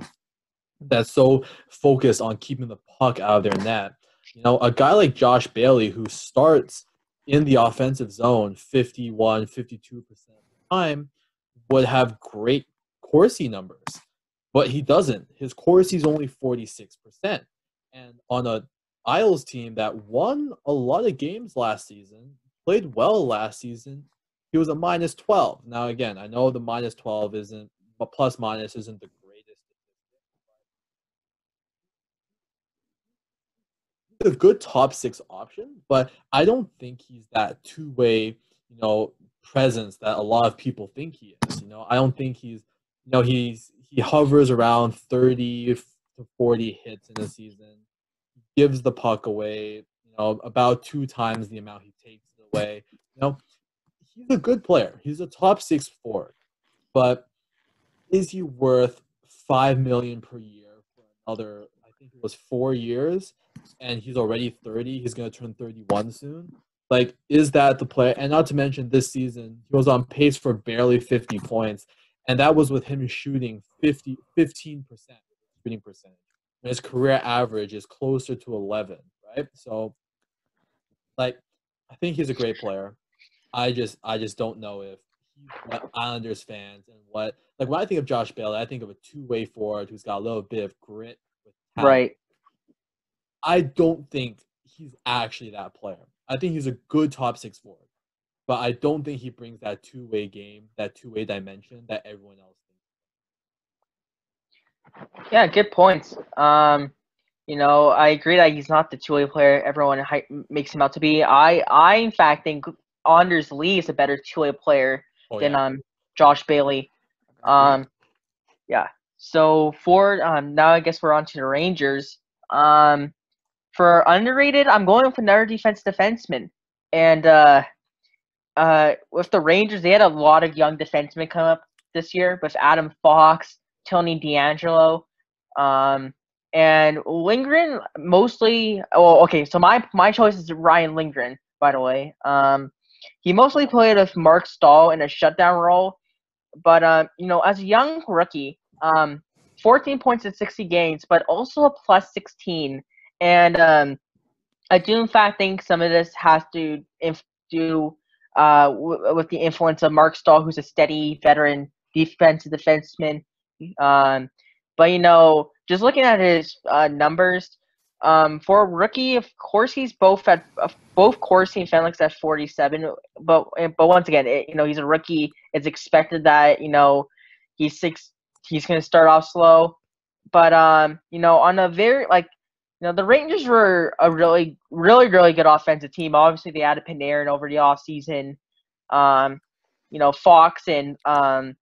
that's so focused on keeping the puck out of their net, you know, a guy like Josh Bailey who starts in the offensive zone 51, 52% of the time would have great Corsi numbers, but he doesn't. His Corsi is only 46%. And on a Isles team that won a lot of games last season, played well last season, he was a minus 12. Now, again, I know the minus 12 isn't, but plus minus isn't the greatest. He's a good top six option, but I don't think he's that two way, you know, presence that a lot of people think he is. You know, I don't think he's, you know, he's he hovers around thirty to forty hits in a season. Gives the puck away, you know, about two times the amount he takes it away. You know, he's a good player. He's a top six forward, but is he worth five million per year for another? I think it was four years and he's already 30. He's going to turn 31 soon. Like, is that the player? And not to mention, this season, he was on pace for barely 50 points. And that was with him shooting 50, 15% shooting percentage. His career average is closer to 11, right? So, like, I think he's a great player. I just, I just don't know if what Islanders fans and what, like, when I think of Josh Bailey, I think of a two-way forward who's got a little bit of grit. Right. I don't think he's actually that player. I think he's a good top six forward, but I don't think he brings that two way game, that two way dimension that everyone else. Yeah, good points. Um, you know, I agree that he's not the two way player everyone makes him out to be. I, I in fact think Anders Lee is a better two way player oh, than yeah. um Josh Bailey. Um, yeah. So for um now, I guess we're on to the Rangers. Um, for underrated, I'm going with another defense defenseman. And uh, uh, with the Rangers, they had a lot of young defensemen come up this year with Adam Fox, Tony DeAngelo. um, and Lindgren mostly. Well, okay, so my my choice is Ryan Lindgren, by the way. Um, he mostly played with Mark Staal in a shutdown role, but um, you know, as a young rookie, um, 14 points in 60 games, but also a plus 16 and um, I do, in fact, think some of this has to inf- do uh, w- with the influence of Mark Staal, who's a steady veteran defensive defenseman. Um, but you know, just looking at his uh, numbers, um, for a rookie, of course, he's both at uh, both Corsi and Felix at 47. But but once again, it, you know, he's a rookie. It's expected that you know he's six. He's gonna start off slow. But um, you know, on a very like you know, the Rangers were a really, really, really good offensive team. Obviously, they added Panarin over the offseason. Um, you know, Fox and um,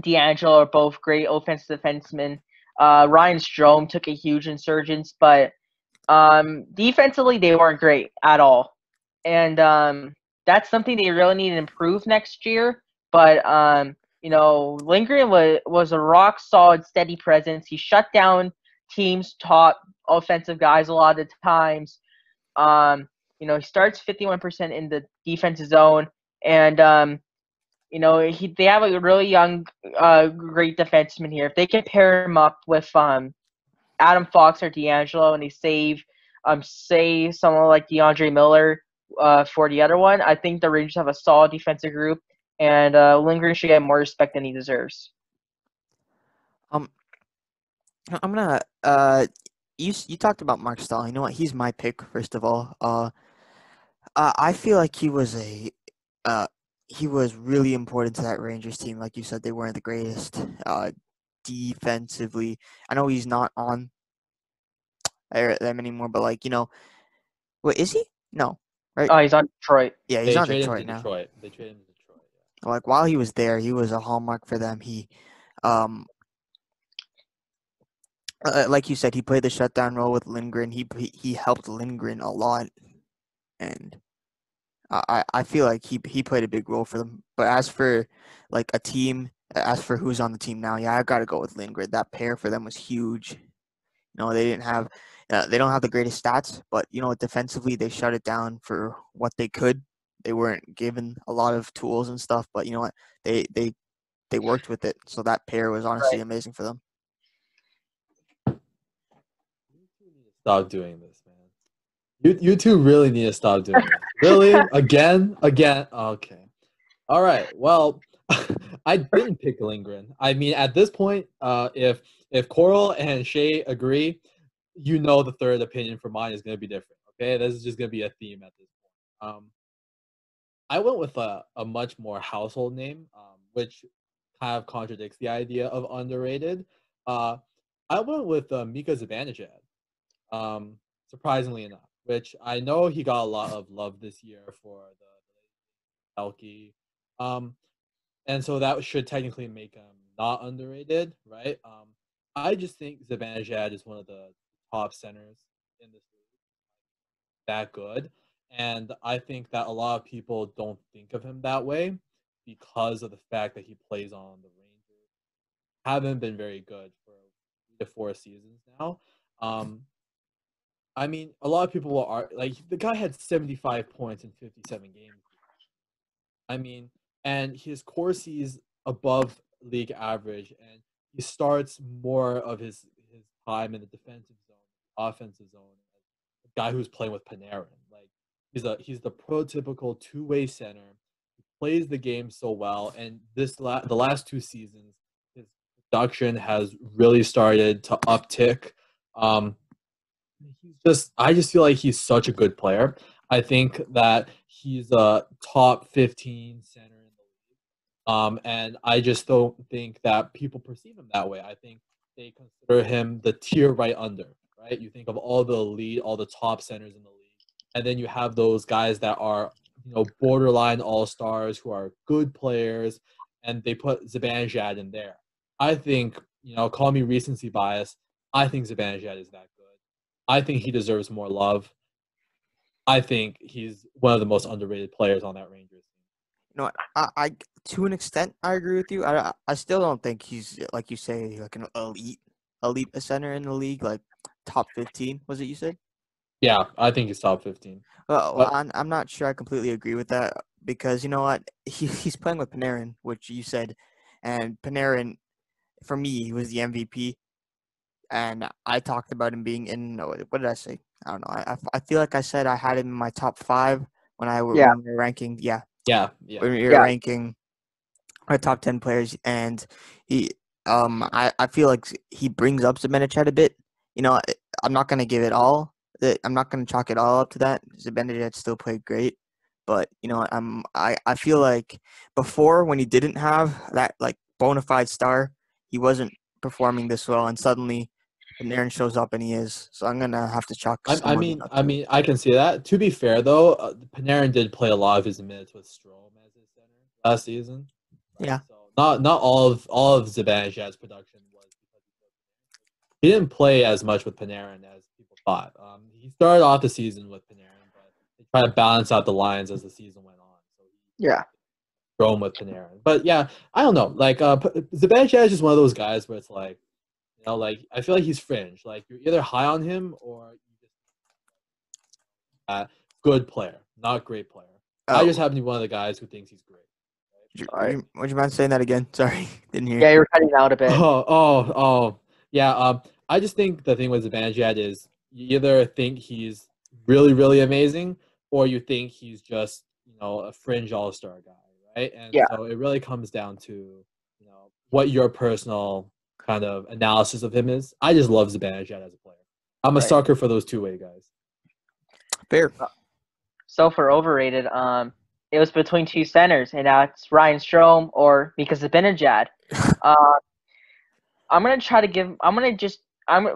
DeAngelo are both great offensive defensemen. Uh, Ryan Strome took a huge insurgence, but um, defensively, they weren't great at all. And um, that's something they really need to improve next year. But, um, you know, Lindgren was, was a rock solid, steady presence. He shut down teams' top offensive guys a lot of the times. Um, you know, he starts 51% in the defensive zone, and um, you know he they have a really young, uh, great defenseman here. If they can pair him up with um, Adam Fox or DeAngelo, and they save um, say someone like K'Andre Miller uh, for the other one, I think the Rangers have a solid defensive group, and uh, Lindgren should get more respect than he deserves. Um, I'm gonna uh you you talked about Mark Staal. You know what? He's my pick first of all. Uh, I feel like he was a uh, he was really important to that Rangers team. Like you said, they weren't the greatest uh, defensively. I know he's not on them anymore, but like you know, what is he? No, right? Oh, he's on Detroit. Yeah, he's they on Detroit now. Detroit. They traded him to Detroit. Yeah. Like while he was there, he was a hallmark for them. He um uh, like you said, he played the shutdown role with Lindgren. He he helped Lindgren a lot, and I I feel like he he played a big role for them. But as for like a team, as for who's on the team now, yeah, I got to go with Lindgren. That pair for them was huge. You know, they didn't have uh, they don't have the greatest stats, but you know, defensively they shut it down for what they could. They weren't given a lot of tools and stuff, but you know what? They they they worked with it. So that pair was honestly Right. amazing for them. Stop doing this. You you two really need to stop doing this. Really? Again? Again? Okay. All right. Well, I didn't pick Lindgren. I mean, at this point, uh, if if Coral and Shay agree, you know the third opinion for mine is going to be different. Okay, this is just going to be a theme at this point. Um, I went with a, a much more household name, um, which kind of contradicts the idea of underrated. Uh, I went with uh, Mika Zibanejad, um, surprisingly enough, which I know he got a lot of love this year for the, the Elky. Um, and so that should technically make him not underrated, right? Um, I just think Zibanejad is one of the top centers in this league, that good. And I think that a lot of people don't think of him that way because of the fact that he plays on the Rangers. Haven't been very good for to four seasons now. Um, I mean, a lot of people are like the guy had 75 points in 57 games. I mean, and his Corsi is above league average, and he starts more of his his time in the defensive zone, offensive zone. guy who's playing with Panarin, like he's a he's the prototypical two way center. He plays the game so well, and this la- the last two seasons, his production has really started to uptick. Um, he's just I just feel like he's such a good player. I think that he's a top 15 center in the league. Um, and I just don't think that people perceive him that way. I think they consider him the tier right under, right? You think of all the elite, all the top centers in the league, and then you have those guys that are, you know, borderline all stars who are good players, and they put Zibanejad in there. I think, you know, call me recency bias. I think Zibanejad is that. I think he deserves more love. I think he's one of the most underrated players on that Rangers team. You know, I, I to an extent I agree with you. I I still don't think he's like you say like an elite elite center in the league, like top fifteen. Was it you said? Yeah, I think he's top 15. Well, But- I'm, I'm not sure I completely agree with that because you know what he he's playing with Panarin, which you said, and Panarin, for me, he was the MVP, and I talked about him being in. What what did I say? I don't know. I, I feel like I said I had him in my top five when I Yeah. when we were ranking. Yeah, Yeah, yeah. when we were Yeah. ranking our top ten players, and he um I, I feel like he brings up Zibanejad a bit. You know, I- I'm not gonna give it all. that- I'm not gonna chalk it all up to that. Zibanejad still played great, but you know, I'm I I feel like before when he didn't have that like bona fide star, he wasn't performing this well, and suddenly. And Aaron shows up and he is, so I'm gonna have to chalk. I, I mean, I mean, I can see that. To be fair, though, uh, Panarin did play a lot of his minutes with Strome as his center last season. Yeah. So not not all of all of Zibanejad's production was he played Panarin. He didn't play as much with Panarin as people thought. Um, he started off the season with Panarin, but they tried to balance out the lines as the season went on. So he Yeah. Strome with Panarin. But yeah, I don't know. Like uh, P- Zibanejad is just one of those guys where it's like, you know, like I feel like he's fringe. Like you're either high on him or you just uh, good player, not great player. I Oh, just happen to be one of the guys who thinks he's great. would you, you, would you mind saying that again? Sorry, didn't hear. Yeah, you're cutting out a bit. Oh, oh, oh, yeah. Um, I just think the thing with Zibanejad is you either think he's really, really amazing, or you think he's just you know a fringe all star guy, right? And Yeah. so it really comes down to you know what your personal kind of analysis of him is. I just love Zibanejad as a player. I'm a Right. sucker for those two way guys. Fair. So for overrated, um, it was between two centers, and now it's Ryan Strome or Mika Zibanejad. uh, I'm gonna try to give. I'm gonna just. I'm.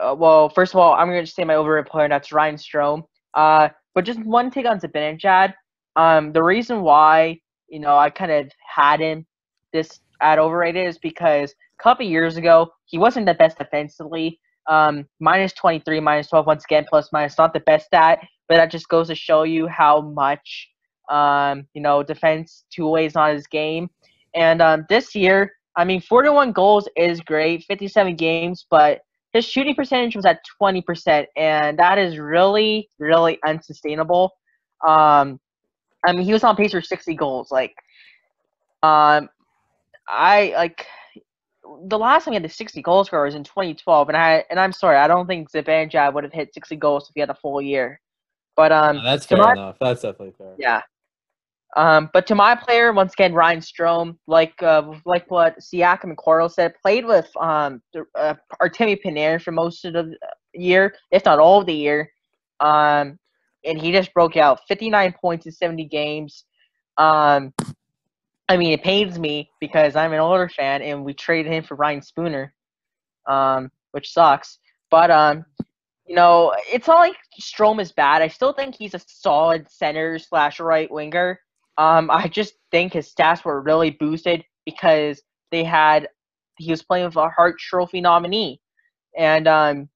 Uh, well, first of all, I'm gonna just say my overrated player, and that's Ryan Strome. Uh, but just one take on Zibanejad. Um, the reason why you know I kind of had him this at overrated is because a couple years ago he wasn't the best defensively. Um, minus 23, minus 12 once again, plus minus not the best stat but that just goes to show you how much Um, you know, defense two ways not his game. And um, this year, I mean, 41 goals is great, 57 games, but his shooting percentage was at 20%, and that is really, really unsustainable. Um, I mean, he was on pace for 60 goals. Like, um, I like the last time he had the 60 goal scorer was in 2012, and I and I'm sorry, I don't think Zibanejad would have hit 60 goals if he had a full year. But um, No, that's fair my- enough. That's definitely fair. yeah. Um, but to my player, once again, Ryan Strome, like uh, like what Siakam and Cordell said, played with um uh, Artemi Panarin for most of the year, if not all of the year. Um, and he just broke out 59 points in 70 games. Um, I mean, it pains me because I'm an older fan, and we traded him for Ryan Spooner, um, which sucks. But um, you know, it's not like Strome is bad. I still think he's a solid center slash right winger. Um, I just think his stats were really boosted because they had he was playing with a Hart Trophy nominee, and um,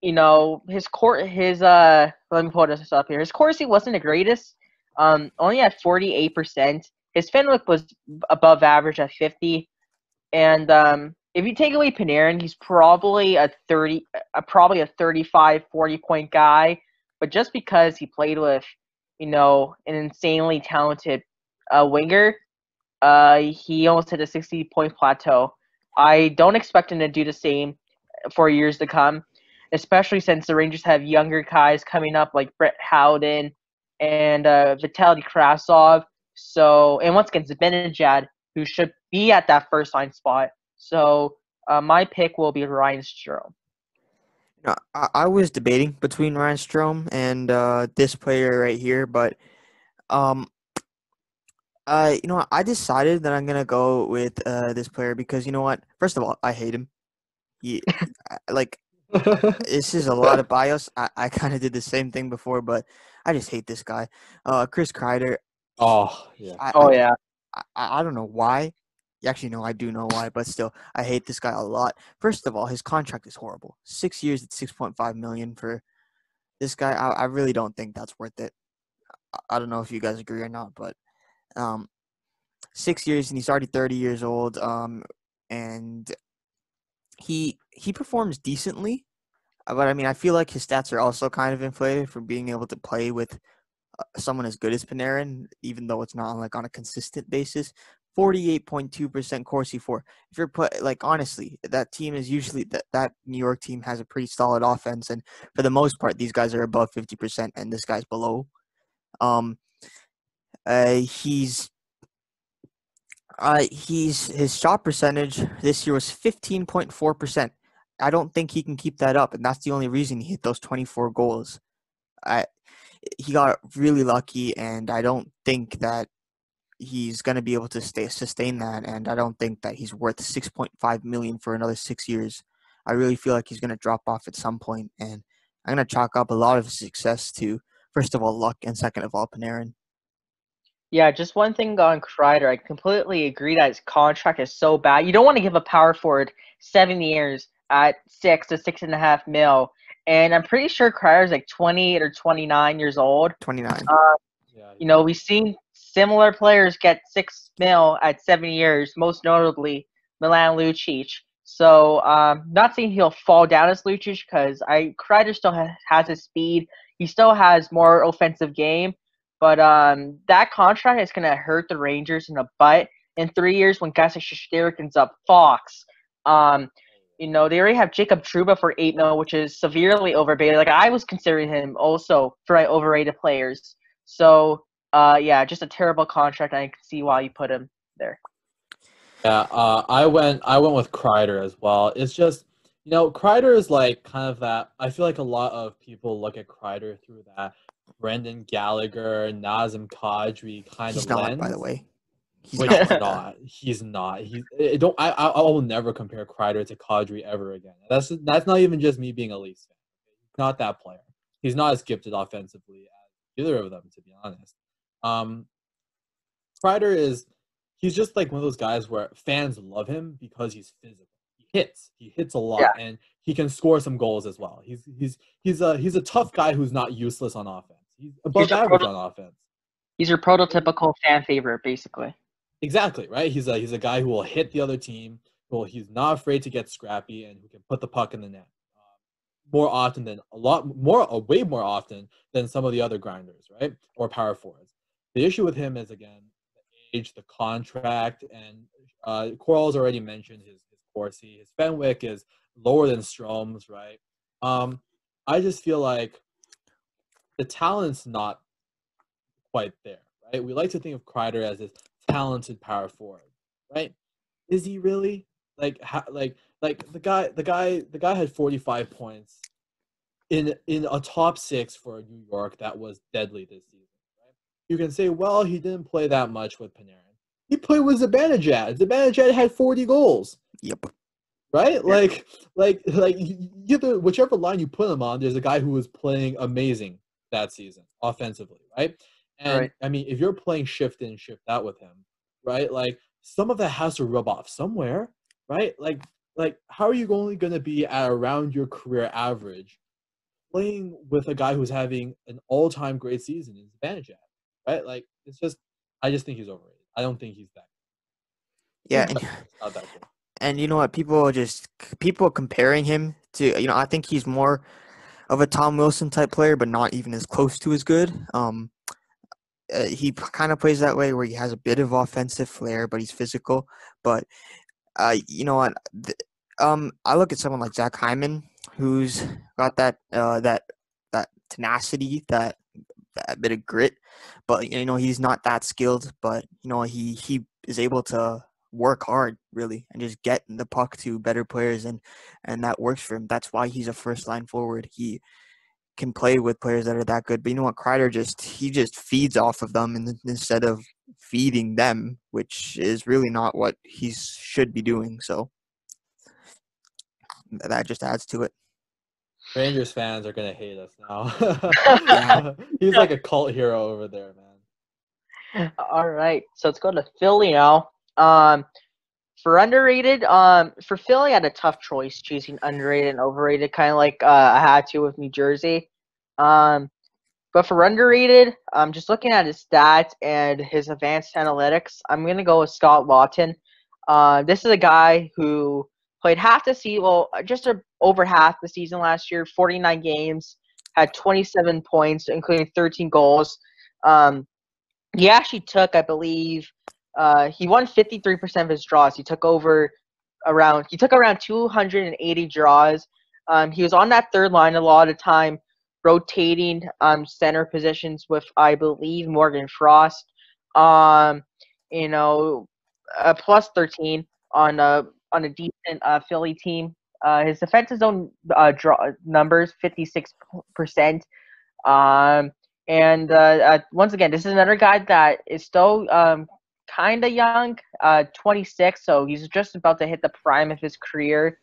you know his court his uh let me pull this up here. His Corsi wasn't the greatest. Um, only at forty eight percent. His Fenwick was above average at fifty, and um, if you take away Panarin, he's probably a 30 a, probably a 35 40 point guy, but just because he played with, you know, an insanely talented uh, winger, uh, he almost hit a 60 point plateau. I don't expect him to do the same for years to come, especially since the Rangers have younger guys coming up like Brett Howden and uh, Vitaly Kravtsov. So, and once again, Zibanejad, who should be at that first line spot. So uh, my pick will be Ryan Strome. No, I, I was debating between Ryan Strome and uh, this player right here, but um, uh, you know, what, I decided that I'm gonna go with uh, this player because you know what? First of all, I hate him. He, like, this is a lot of bias. I, I kind of did the same thing before, but I just hate this guy. Uh, Chris Kreider. Oh yeah. I, Oh I, yeah, I, I don't know why. Actually, no, I do know why, but still, I hate this guy a lot. First of all, his contract is horrible. Six years at six point five million for this guy. I, I really don't think that's worth it. I, I don't know if you guys agree or not, but um, six years and he's already thirty years old. Um, and he he performs decently, uh, but I mean, I feel like his stats are also kind of inflated from being able to play with someone as good as Panarin, even though it's not like on a consistent basis. Forty-eight point two percent Corsi for. If you're put like honestly, that team is usually that that New York team has a pretty solid offense, and for the most part, these guys are above fifty percent, and this guy's below. Um, uh, he's uh, he's his shot percentage this year was fifteen point four percent. I don't think he can keep that up, and that's the only reason he hit those twenty four goals. I he got really lucky, and I don't think that he's going to be able to stay sustain that. And I don't think that he's worth six point five million for another six years. I really feel like he's going to drop off at some point, and I'm going to chalk up a lot of his success to first of all luck, and second of all Panarin. yeah. Just one thing on Kreider, I completely agree that his contract is so bad. You don't want to give a power forward seven years at six to six and a half mil. And I'm pretty sure Kreider's like 28 or 29 years old. Twenty nine. yeah. You know, we've seen similar players get six mil at seven years, most notably Milan Lucic. So, um, not saying he'll fall down as Lucic because I Kreider still ha- has his speed. He still has more offensive game, but um, that contract is gonna hurt the Rangers in the butt in three years when guys like Shesterkin's up Fox. Um, you know, they already have Jacob Trouba for eight mil, which is severely overrated. Like I was considering him also for my overrated players. So uh, yeah, just a terrible contract. I can see why you put him there. Yeah, uh, I went I went with Kreider as well. It's just you know Kreider is like kind of that. I feel like a lot of people look at Kreider through that Brendan Gallagher, Nazem Kadri kind He's of not, lens. by the way. He's not. he's not. He's not. He don't. I I I will never compare Kreider to Kadri ever again. That's that's not even just me being a Leafs fan. Not that player. He's not as gifted offensively as either of them, to be honest. Um, Kreider is. He's just like one of those guys where fans love him because he's physical. He hits. He hits a lot, Yeah. and he can score some goals as well. He's he's he's a he's a tough guy who's not useless on offense. He's above a average proto- on offense. He's your prototypical fan favorite, basically. Exactly right. He's a he's a guy who will hit the other team. Well, he's not afraid to get scrappy and who can put the puck in the net uh, more often than a lot more, uh, way more often than some of the other grinders, right? Or power forwards. The issue with him is again the age, the contract, and uh, Coral's already mentioned his his Corsi. His Fenwick is lower than Strome's, right? Um, I just feel like the talent's not quite there, right? We like to think of Kreider as this talented power forward, right? Is he really? Like, ha- like, like the guy, the guy, the guy had 45 points in in a top six for New York that was deadly this season, right? You can say, well, he didn't play that much with Panarin. He played with Zibanejad. Zibanejad had 40 goals. Yep. Right? Like, like, like, either whichever line you put him on, there's a guy who was playing amazing that season offensively, right? And Right. I mean, if you're playing shift in, shift out with him, right? Like some of that has to rub off somewhere, right? Like, like how are you only going to be at around your career average playing with a guy who's having an all-time great season in Zibanejad, right? Like it's just, I just think he's overrated. I don't think he's that. Yeah, He's and, not that good. and you know what? People are just people comparing him to you know. I think he's more of a Tom Wilson type player, but not even as close to as good. Um, uh, he kind of plays that way where he has a bit of offensive flair, but he's physical. But uh, you know what? Um, I look at someone like Zach Hyman, who's got that uh, that that tenacity, that that bit of grit. But you know he's not that skilled. But you know he he is able to work hard really and just get the puck to better players and and that works for him. That's why he's a first line forward. He can play with players that are that good. But you know what? Kreider just he just feeds off of them in, instead of feeding them, which is really not what he should be doing. So that just adds to it. Rangers fans are gonna hate us now. He's like a cult hero over there, man. All right, so let's go to Philly now. Um, for underrated, um, for Philly, I had a tough choice choosing underrated and overrated, kind of like uh, I had to with New Jersey. Um, but for underrated, um, just looking at his stats and his advanced analytics, I'm gonna go with Scott Laughton. Uh, this is a guy who played half the season, well, just a, over half the season last year, 49 games, had 27 points, including 13 goals. Um, he actually took, I believe, uh, he won 53% of his draws. He took over around, he took around 280 draws. Um, he was on that third line a lot of time, rotating um, center positions with, I believe, Morgan Frost. Um, you know, a plus 13 on a on a decent uh, Philly team. Uh, his defensive zone uh, draw numbers 56 percent. Um, and uh, uh, once again, this is another guy that is still um, kind of young, uh, 26, so he's just about to hit the prime of his career.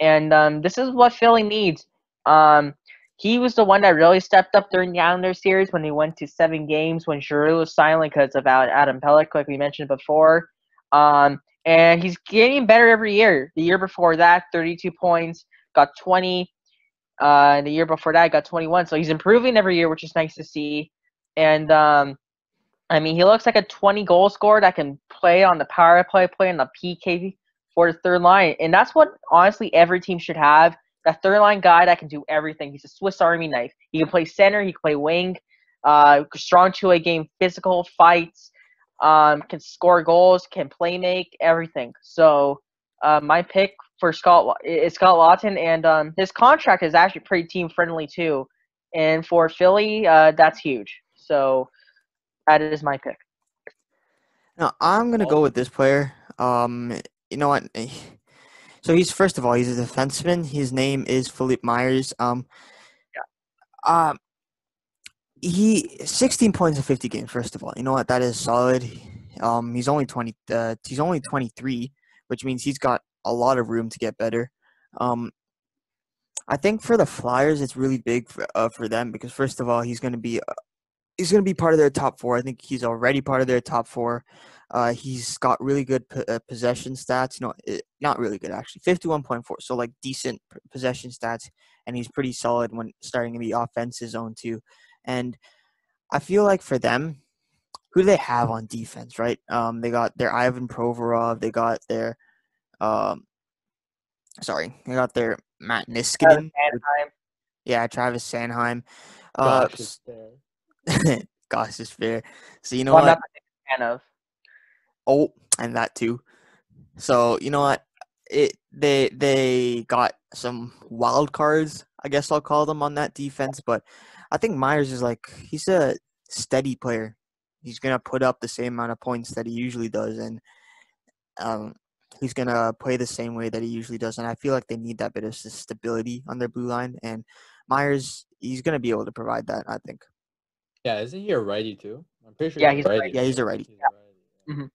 And um, this is what Philly needs. Um, he was the one that really stepped up during the Islanders series when they went to seven games when Giroux was silent because of Adam Pelech, like we mentioned before. Um, and he's getting better every year. The year before that, 32 points, got 20. Uh, and the year before that, got 21. So he's improving every year, which is nice to see. And um, I mean, he looks like a 20 goal scorer that can play on the power play, play on the PK for the third line. And that's what honestly every team should have. That third line guy that can do everything. He's a Swiss Army knife. He can play center, he can play wing, uh, strong two way game, physical fights, um, can score goals, can play make, everything. So uh, my pick for Scott is Scott Laughton, and um, his contract is actually pretty team friendly too. And for Philly, uh, that's huge. So that is my pick. Now I'm gonna go with this player. Um, you know what? So he's first of all he's a defenseman. His name is Philippe Myers. Um, yeah. Um, he 16 points in 50 games. First of all, you know what? That is solid. Um, he's only 20. Uh, he's only 23, which means he's got a lot of room to get better. Um, I think for the Flyers, it's really big for uh, for them because first of all, he's going to be uh, he's going to be part of their top four. I think he's already part of their top four. Uh, he's got really good p- uh, possession stats. No, uh, not really good actually. Fifty-one point four, so like decent p- possession stats, and he's pretty solid when starting to be offensive zone too. And I feel like for them, who do they have on defense, right? Um, they got their Ivan Provorov, they got their, um, sorry, they got their Matt Niskanen. Anaheim. Yeah, Travis Sanheim. Uh, Gosh, it's fair. gosh, is fair. So you know Well, I'm what? not a fan of. Oh, and that too. So you know what? It they they got some wild cards, I guess I'll call them on that defense. But I think Myers is like he's a steady player. He's gonna put up the same amount of points that he usually does, and um, he's gonna play the same way that he usually does. And I feel like they need that bit of stability on their blue line, and Myers he's gonna be able to provide that. I think. Yeah, isn't he a righty too? I'm pretty sure. Yeah, he's he's a a righty. righty. Yeah, he's a righty. He's a righty, yeah. Mhm.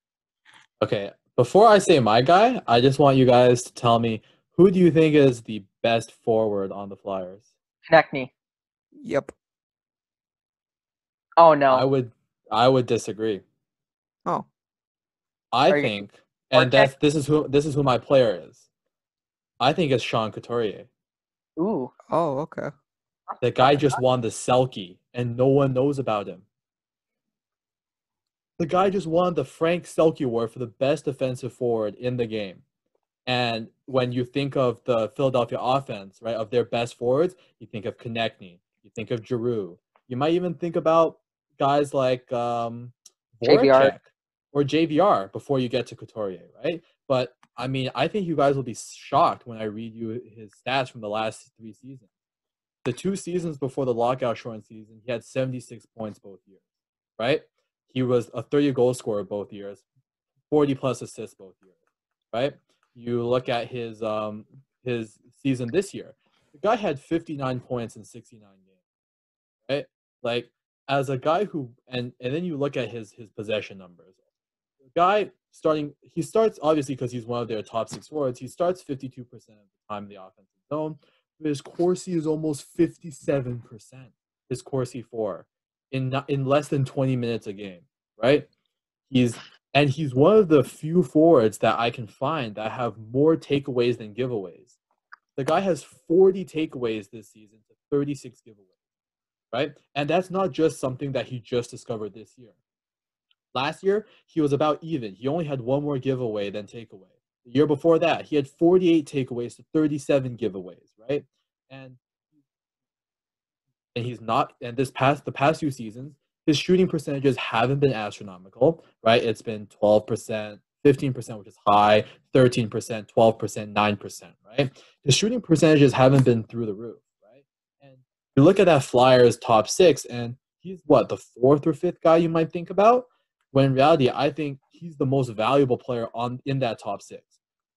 Okay, before I say my guy, I just want you guys to tell me who do you think is the best forward on the Flyers? Konecny. Yep. Oh no. I would, I would disagree. Oh. I Are you- think, and that's this is who this is who my player is. I think it's Sean Couturier. Ooh. Oh, okay. The guy just won the Selke, and no one knows about him. The guy just won the Frank Selke Award for the best defensive forward in the game. And when you think of the Philadelphia offense, right, of their best forwards, you think of Konecny, you think of Giroux. You might even think about guys like um. Voracek or JVR before you get to Couturier, right? But I mean, I think you guys will be shocked when I read you his stats from the last three seasons. The two seasons before the lockout shortened season, he had 76 points both years, right? He was a 30 goal scorer both years, 40 plus assists both years, right? You look at his um his season this year. The guy had 59 points in 69 games, right? Like as a guy who and and then you look at his his possession numbers. The guy starting he starts obviously because he's one of their top six forwards. He starts 52% of the time in the offensive zone. His Corsi is almost 57%. His Corsi for in not, in less than 20 minutes a game, right? He's and he's one of the few forwards that I can find that have more takeaways than giveaways. The guy has 40 takeaways this season to 36 giveaways, right? And that's not just something that he just discovered this year. Last year, he was about even. He only had one more giveaway than takeaway. The year before that, he had 48 takeaways to 37 giveaways, right? And and he's not and this past the past few seasons, his shooting percentages haven't been astronomical, right? It's been 12%, 15%, which is high, 13%, 12%, 9%, right? His shooting percentages haven't been through the roof, right? And you look at that Flyers top six, and he's what, the fourth or fifth guy you might think about? When in reality, I think he's the most valuable player on in that top six.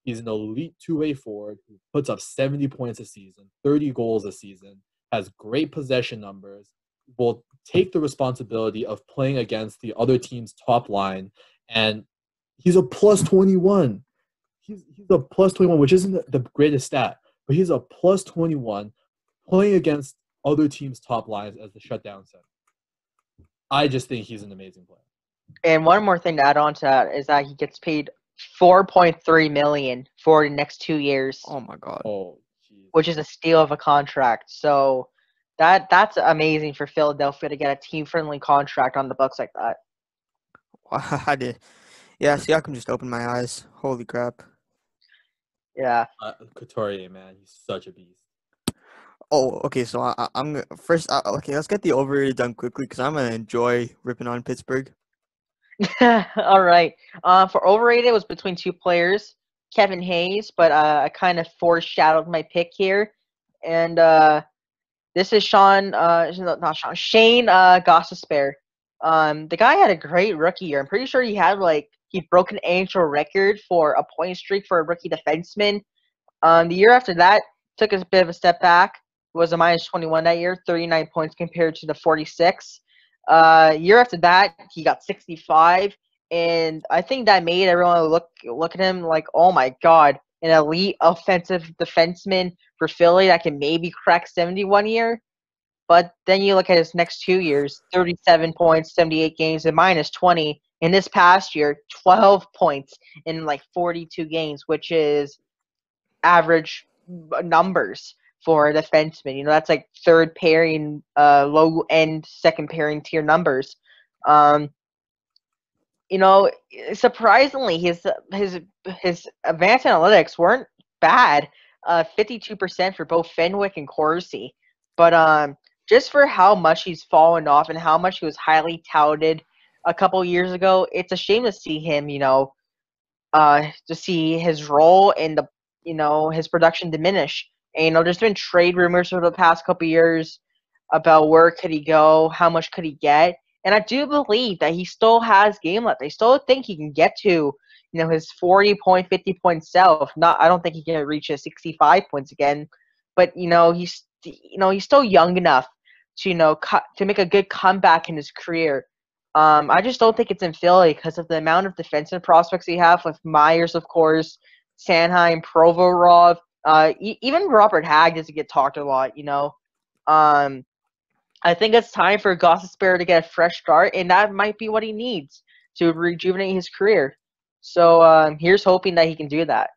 He's an elite two-way forward who puts up 70 points a season, 30 goals a season, has great possession numbers, will take the responsibility of playing against the other team's top line, and he's a plus 21. He's, he's a plus 21, which isn't the- greatest stat, but he's a plus 21 playing against other teams' top lines as the shutdown center. I just think he's an amazing player. And one more thing to add on to that is that he gets paid 4.3 million for the next two years, Oh my god. Oh, jeez. which is a steal of a contract. So that that's amazing for Philadelphia to get a team-friendly contract on the books like that. I did. Yeah, see, I can just open my eyes. Holy crap. Yeah. Uh, Couturier, man, he's such a beast. Oh, okay. So I, I, I'm first. Uh, okay, let's get the overrated done quickly because I'm gonna enjoy ripping on Pittsburgh. All right. Uh, for overrated, it was between two players, Kevin Hayes, but uh, I kind of foreshadowed my pick here, and uh, this is Sean. Uh, not Sean. Shane uh, Gostisbehere. Um, the guy had a great rookie year. I'm pretty sure he had like he broke an NHL record for a point streak for a rookie defenseman. Um, the year after that, took a bit of a step back. Was a minus 21 that year, 39 points compared to the 46. Uh, year after that, he got 65, and I think that made everyone look look at him like, oh my god, an elite offensive defenseman for Philly that can maybe crack 71 year. But then you look at his next two years 37 points, 78 games, and minus 20. In this past year, 12 points in like 42 games, which is average numbers for a defenseman. You know, that's like third pairing, uh, low end second pairing tier numbers. Um, you know, surprisingly, his his his advanced analytics weren't bad. Uh, 52% for both Fenwick and Corsi. But um, just for how much he's fallen off and how much he was highly touted a couple years ago, it's a shame to see him, you know, uh, to see his role in the, you know, his production diminish. And, you know, there's been trade rumors for the past couple years about where could he go, how much could he get. And I do believe that he still has game left. I still think he can get to, you know, his 40 point, 50 point self. Not, I don't think he can reach his 65 points again, but you know, he's, you know, he's still young enough to, you know, cut, to make a good comeback in his career. Um, I just don't think it's in Philly because of the amount of defensive prospects he have with Myers, of course, Sanheim, Provorov, uh, e- even Robert Hagg doesn't get talked a lot, you know. Um, I think it's time for Gostisbehere to get a fresh start, and that might be what he needs to rejuvenate his career. So um, here's hoping that he can do that.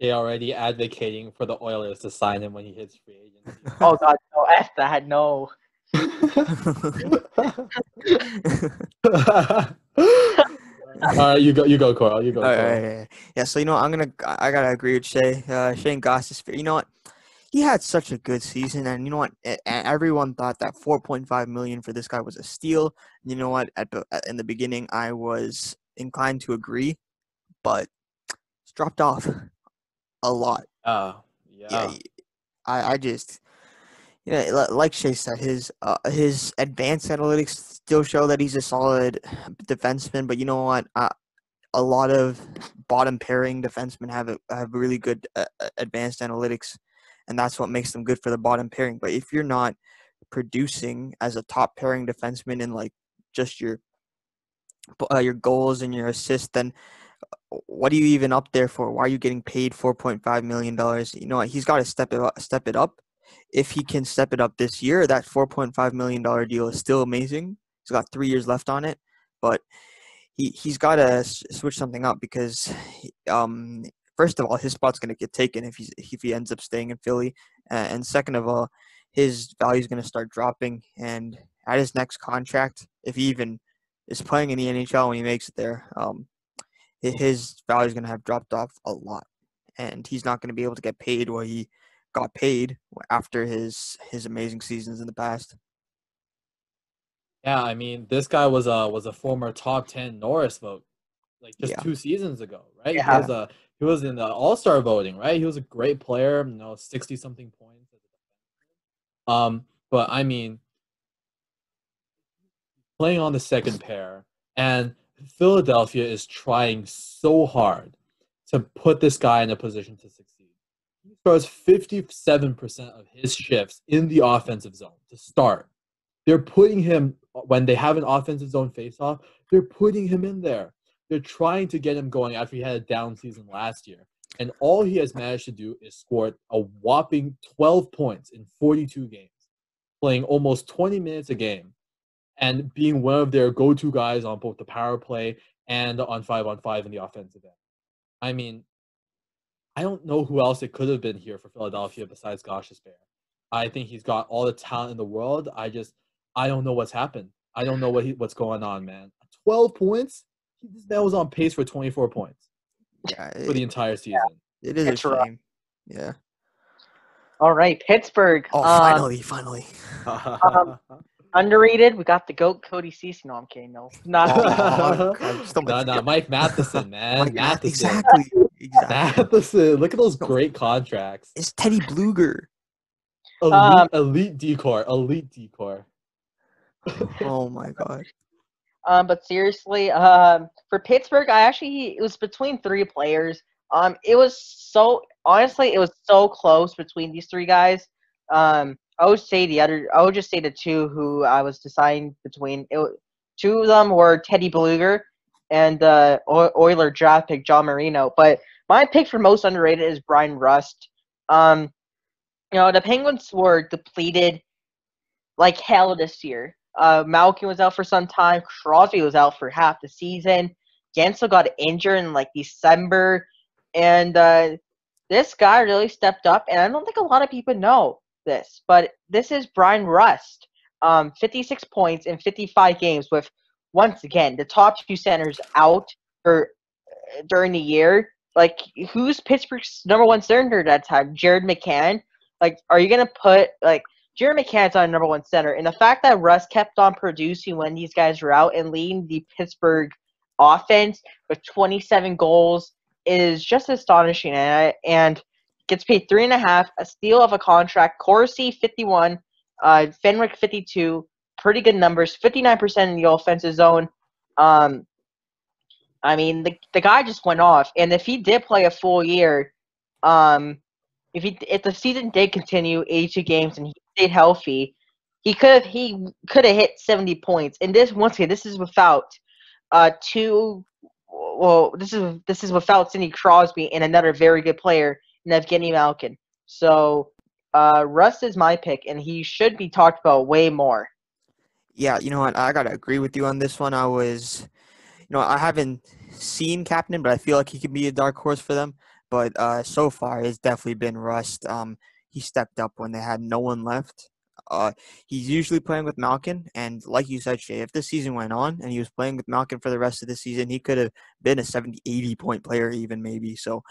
They already advocating for the Oilers to sign him when he hits free agency. oh God, no! F that, no. All right, you go, you go, Coral. You go. All Coral. right, yeah, yeah. So you know, I'm gonna, I gotta agree with Shay. Uh, Shane Goss is, you know what? He had such a good season, and you know what? E- Everyone thought that 4.5 million for this guy was a steal. You know what? At the at- in the beginning, I was inclined to agree, but it's dropped off a lot. Uh, yeah. Yeah, y- I, I just, you know, like Shay said, his uh, his advanced analytics still show that he's a solid defenseman. But you know what? Uh, a lot of bottom pairing defensemen have a, have really good uh, uh, advanced analytics, and that's what makes them good for the bottom pairing. But if you're not producing as a top pairing defenseman in like just your uh, your goals and your assists, then uh, what are you even up there for? Why are you getting paid four point five million dollars? You know what? He's got to step it up, step it up. If he can step it up this year, that four point five million dollar deal is still amazing. He's got three years left on it, but he he's got to switch something up because, um, first of all, his spot's going to get taken if he's if he ends up staying in Philly, uh, and second of all, his value is going to start dropping. And at his next contract, if he even is playing in the NHL when he makes it there, um, his value is going to have dropped off a lot, and he's not going to be able to get paid what he got paid after his his amazing seasons in the past. Yeah, I mean, this guy was a was a former top ten Norris vote, like just Yeah. two seasons ago, right? Yeah. He was a he was in the All Star voting, right? He was a great player, you know, sixty something points. as a defenseman. Um, but I mean, playing on the second pair, and Philadelphia is trying so hard to put this guy in a position to succeed. Seven percent of his shifts in the offensive zone to start they're putting him when they have an offensive zone faceoff. They're putting him in there. They're trying to get him going after he had a down season last year, and all he has managed to do is score a whopping 12 points in 42 games, playing almost 20 minutes a game, and being one of their go-to guys on both the power play and on five on five in the offensive end. I mean, I don't know who else it could have been here for Philadelphia besides Ghost Bear. I think he's got all the talent in the world. I just I don't know what's happened. I don't know what he, what's going on, man. Twelve points. He- This man was on pace for twenty four points Yeah, for the entire season. it is a It's rough. Yeah. All right, Pittsburgh. Oh, um, finally, finally. Um, underrated. We got the goat Cody Ceci. No, I'm kidding. No, not. Oh, God, still no, no, Mike Matheson, man. Like, yeah, Matheson. exactly. Exactly. Matheson. Look at those great contracts. It's Teddy Blueger. Elite, Um, elite decor. Elite decor. Oh my god. Um, but seriously, um, for Pittsburgh, I actually it was between three players. Um, it was so honestly, it was so close between these three guys. Um, I would say the other, I would just say the two who I was deciding between. It, two of them were Teddy Blueger and uh, Oil- Oiler draft pick John Marino. But my pick for most underrated is Bryan Rust. Um, you know, the Penguins were depleted like hell this year. Uh, Malkin was out for some time. Crosby was out for half the season. Guentzel got injured in like December, and uh, this guy really stepped up. And I don't think a lot of people know this, but this is Bryan Rust. Um, 56 points in 55 games with once again, the top two centers out for during the year. Like, who's Pittsburgh's number one center at that time? Jared McCann. Like, are you gonna put like Jared McCann's on number one center, and the fact that Rust kept on producing when these guys were out and leading the Pittsburgh offense with 27 goals is just astonishing. And, and gets paid three and a half, a steal of a contract. Corsi 51, uh, Fenwick 52, pretty good numbers. 59% in the offensive zone. Um, I mean, the the guy just went off, and if he did play a full year, um, if he if the season did continue 82 games and he stayed healthy, he could have he could have hit 70 points. And this once again, this is without uh two. Well, this is this is without Sidney Crosby and another very good player, Evgeny Malkin. So, uh, Rust is my pick, and he should be talked about way more. Yeah, you know what? I gotta agree with you on this one. I was, know, I haven't seen Kapanen, but I feel like he could be a dark horse for them. But uh, so far, it's definitely been Rust. Um, he stepped up when they had no one left. Uh, he's usually playing with Malkin, and like you said, Shay, if the season went on and he was playing with Malkin for the rest of the season, he could have been a 70, 80 point player, even maybe. So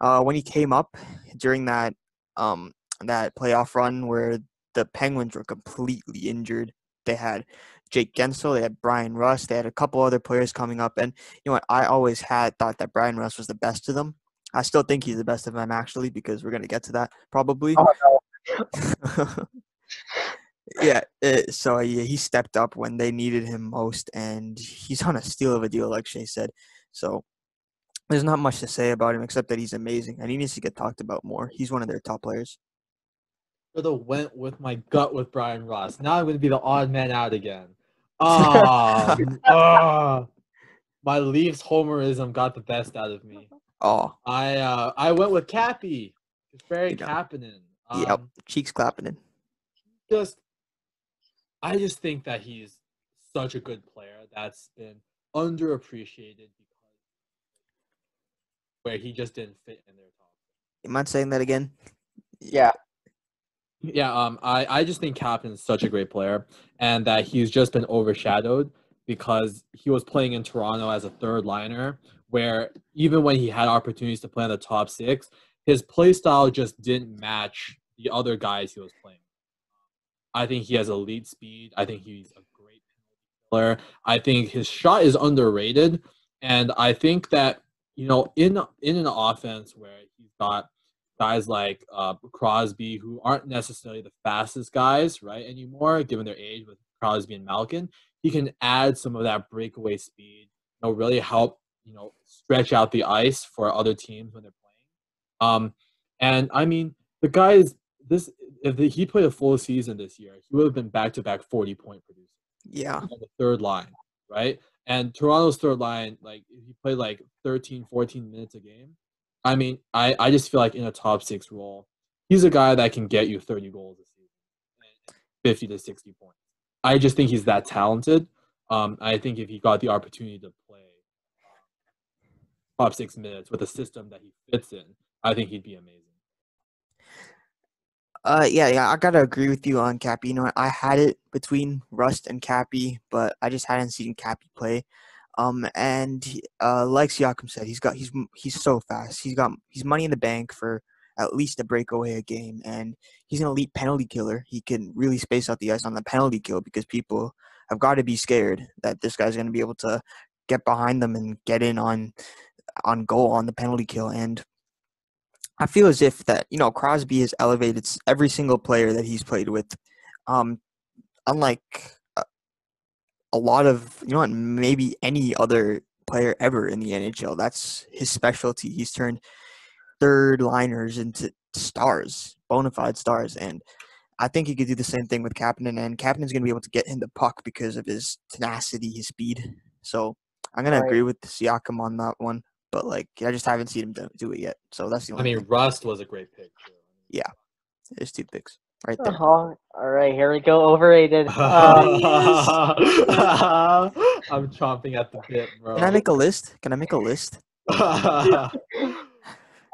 uh, when he came up during that um, that playoff run where the Penguins were completely injured, they had Jake Guentzel, they had Bryan Rust, they had a couple other players coming up, and you know what? I always had thought that Bryan Rust was the best of them. I still think he's the best of them actually because we're gonna get to that probably. Oh, no. yeah, it, eh, so yeah, he stepped up when they needed him most, and he's on a steal of a deal, like Shay said. So there's not much to say about him except that he's amazing and he needs to get talked about more. He's one of their top players. Should have went with my gut with Bryan Rust. Now I'm going to be the odd man out again. Ah, uh, my Leafs homerism got the best out of me. Oh, I uh, I went with Cappy. It's very Kapanen. Um, yep, cheeks clapping. Just, I just think that he's such a good player that's been underappreciated because where he just didn't fit in their top. You mind saying that again? Yeah. Yeah, um, I, I just think Kapanen is such a great player, and that he's just been overshadowed because he was playing in Toronto as a third liner, where even when he had opportunities to play in the top six, his play style just didn't match the other guys he was playing. I think he has elite speed. I think he's a great player. I think his shot is underrated, and I think that you know, in in an offense where he's got guys like uh, Crosby who aren't necessarily the fastest guys, right, anymore, given their age with Crosby and Malkin, he can add some of that breakaway speed, you know, really help, you know, stretch out the ice for other teams when they're playing. Um, and I mean, the guys, this if the, he played a full season this year, he would have been back to back forty point producer. Yeah, on the third line, right? And Toronto's third line, like he played like 13, 14 minutes a game. I mean, I, I just feel like in a top six role, he's a guy that can get you 30 goals a season, 50 to 60 points. I just think he's that talented. Um, I think if he got the opportunity to play top six minutes with a system that he fits in, I think he'd be amazing. Uh, yeah, yeah, I gotta agree with you on Cappy. You know, I had it between Rust and Cappy, but I just hadn't seen Cappy play. Um, and uh, like Siakam said, he's got he's he's so fast. He's got he's money in the bank for at least a breakaway a game, and he's an elite penalty killer. He can really space out the ice on the penalty kill because people have got to be scared that this guy's going to be able to get behind them and get in on on goal on the penalty kill. And I feel as if that you know Crosby has elevated every single player that he's played with. Um, unlike a lot of you know maybe any other player ever in the NHL. That's his specialty. He's turned third liners into stars, bona fide stars, and I think he could do the same thing with Kapanen. And Kapanen's going to be able to get him the puck because of his tenacity, his speed. So I'm going right. to agree with Siakam on that one. But like, I just haven't seen him do, do it yet. So that's the only. I mean, thing. Rust was a great pick. Too. Yeah, there's two picks right there. Uh-huh. All right, here we go. Overrated. Uh, I'm chomping at the bit, bro. Can I make a list? Can I make a list?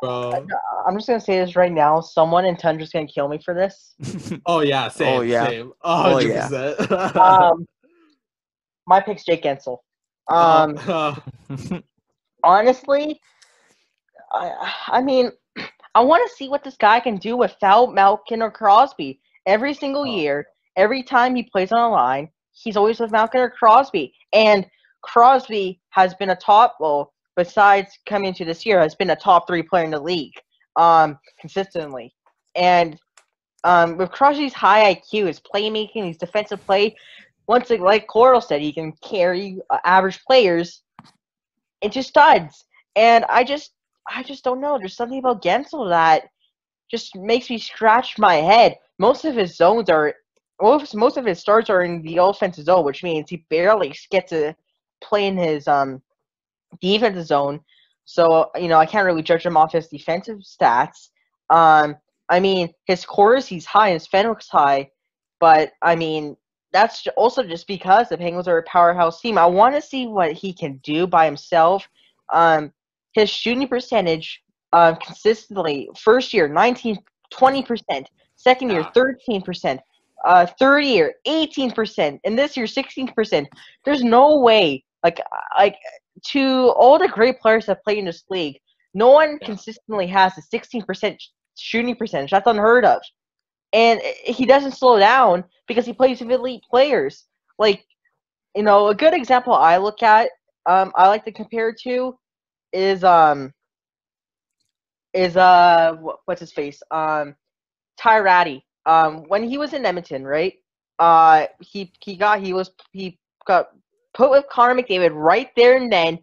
bro. I'm just gonna say this right now. Someone in Tundra's gonna kill me for this. oh yeah, same. Oh yeah. Same. Oh, oh yeah. um, my pick's Jake Guentzel. Um, honestly, I, I mean, I want to see what this guy can do without Malkin or Crosby. Every single Oh. year, every time he plays on a line, he's always with Malkin or Crosby. And Crosby has been a top, well, besides coming to this year, has been a top three player in the league um, consistently. And um, with Crosby's high IQ, his playmaking, his defensive play, once it, like Coral said, he can carry uh, average players into studs. And I just, I just don't know. There's something about Guentzel that just makes me scratch my head. Most of his zones are, most of his starts are in the offensive zone, which means he barely gets to play in his um defensive zone. So you know, I can't really judge him off his defensive stats. Um, I mean, his chorus he's high, his Fenwick's high, but I mean, that's also just because the Penguins are a powerhouse team. I want to see what he can do by himself. Um, his shooting percentage, um, consistently first year 19, 20 percent, second year Ah. 13 percent, uh, third year 18 percent, and this year 16 percent. There's no way, like, like to all the great players that play in this league, no one consistently has a 16 percent shooting percentage. That's unheard of. And he doesn't slow down because he plays with elite players. Like, you know, a good example I look at, um, I like to compare to, is um, is uh, what's his face, um, Ty Rattie. Um, when he was in Edmonton, right? Uh, he he got he was he got put with Connor McDavid right there and then,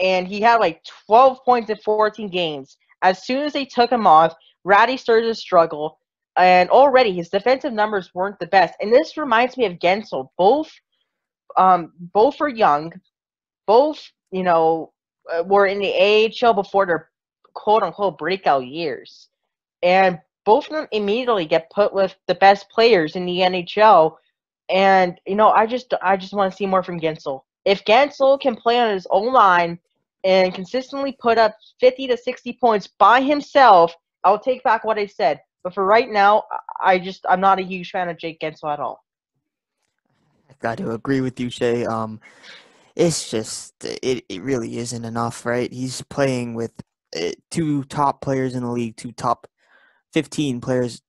and he had like 12 points in 14 games. As soon as they took him off, Ratty started to struggle, and already his defensive numbers weren't the best. And this reminds me of Guentzel. Both, um, both are young, both you know were in the AHL before their quote unquote breakout years, and both of them immediately get put with the best players in the NHL. And you know, I just I just want to see more from Guentzel. If Guentzel can play on his own line and consistently put up 50 to 60 points by himself, I'll take back what I said. But for right now, I I just I'm not a huge fan of Jake Guentzel at all. I got to agree with you, Shay. Um, it's just it, it really isn't enough, right? He's playing with uh, two top players in the league, two top fifteen players,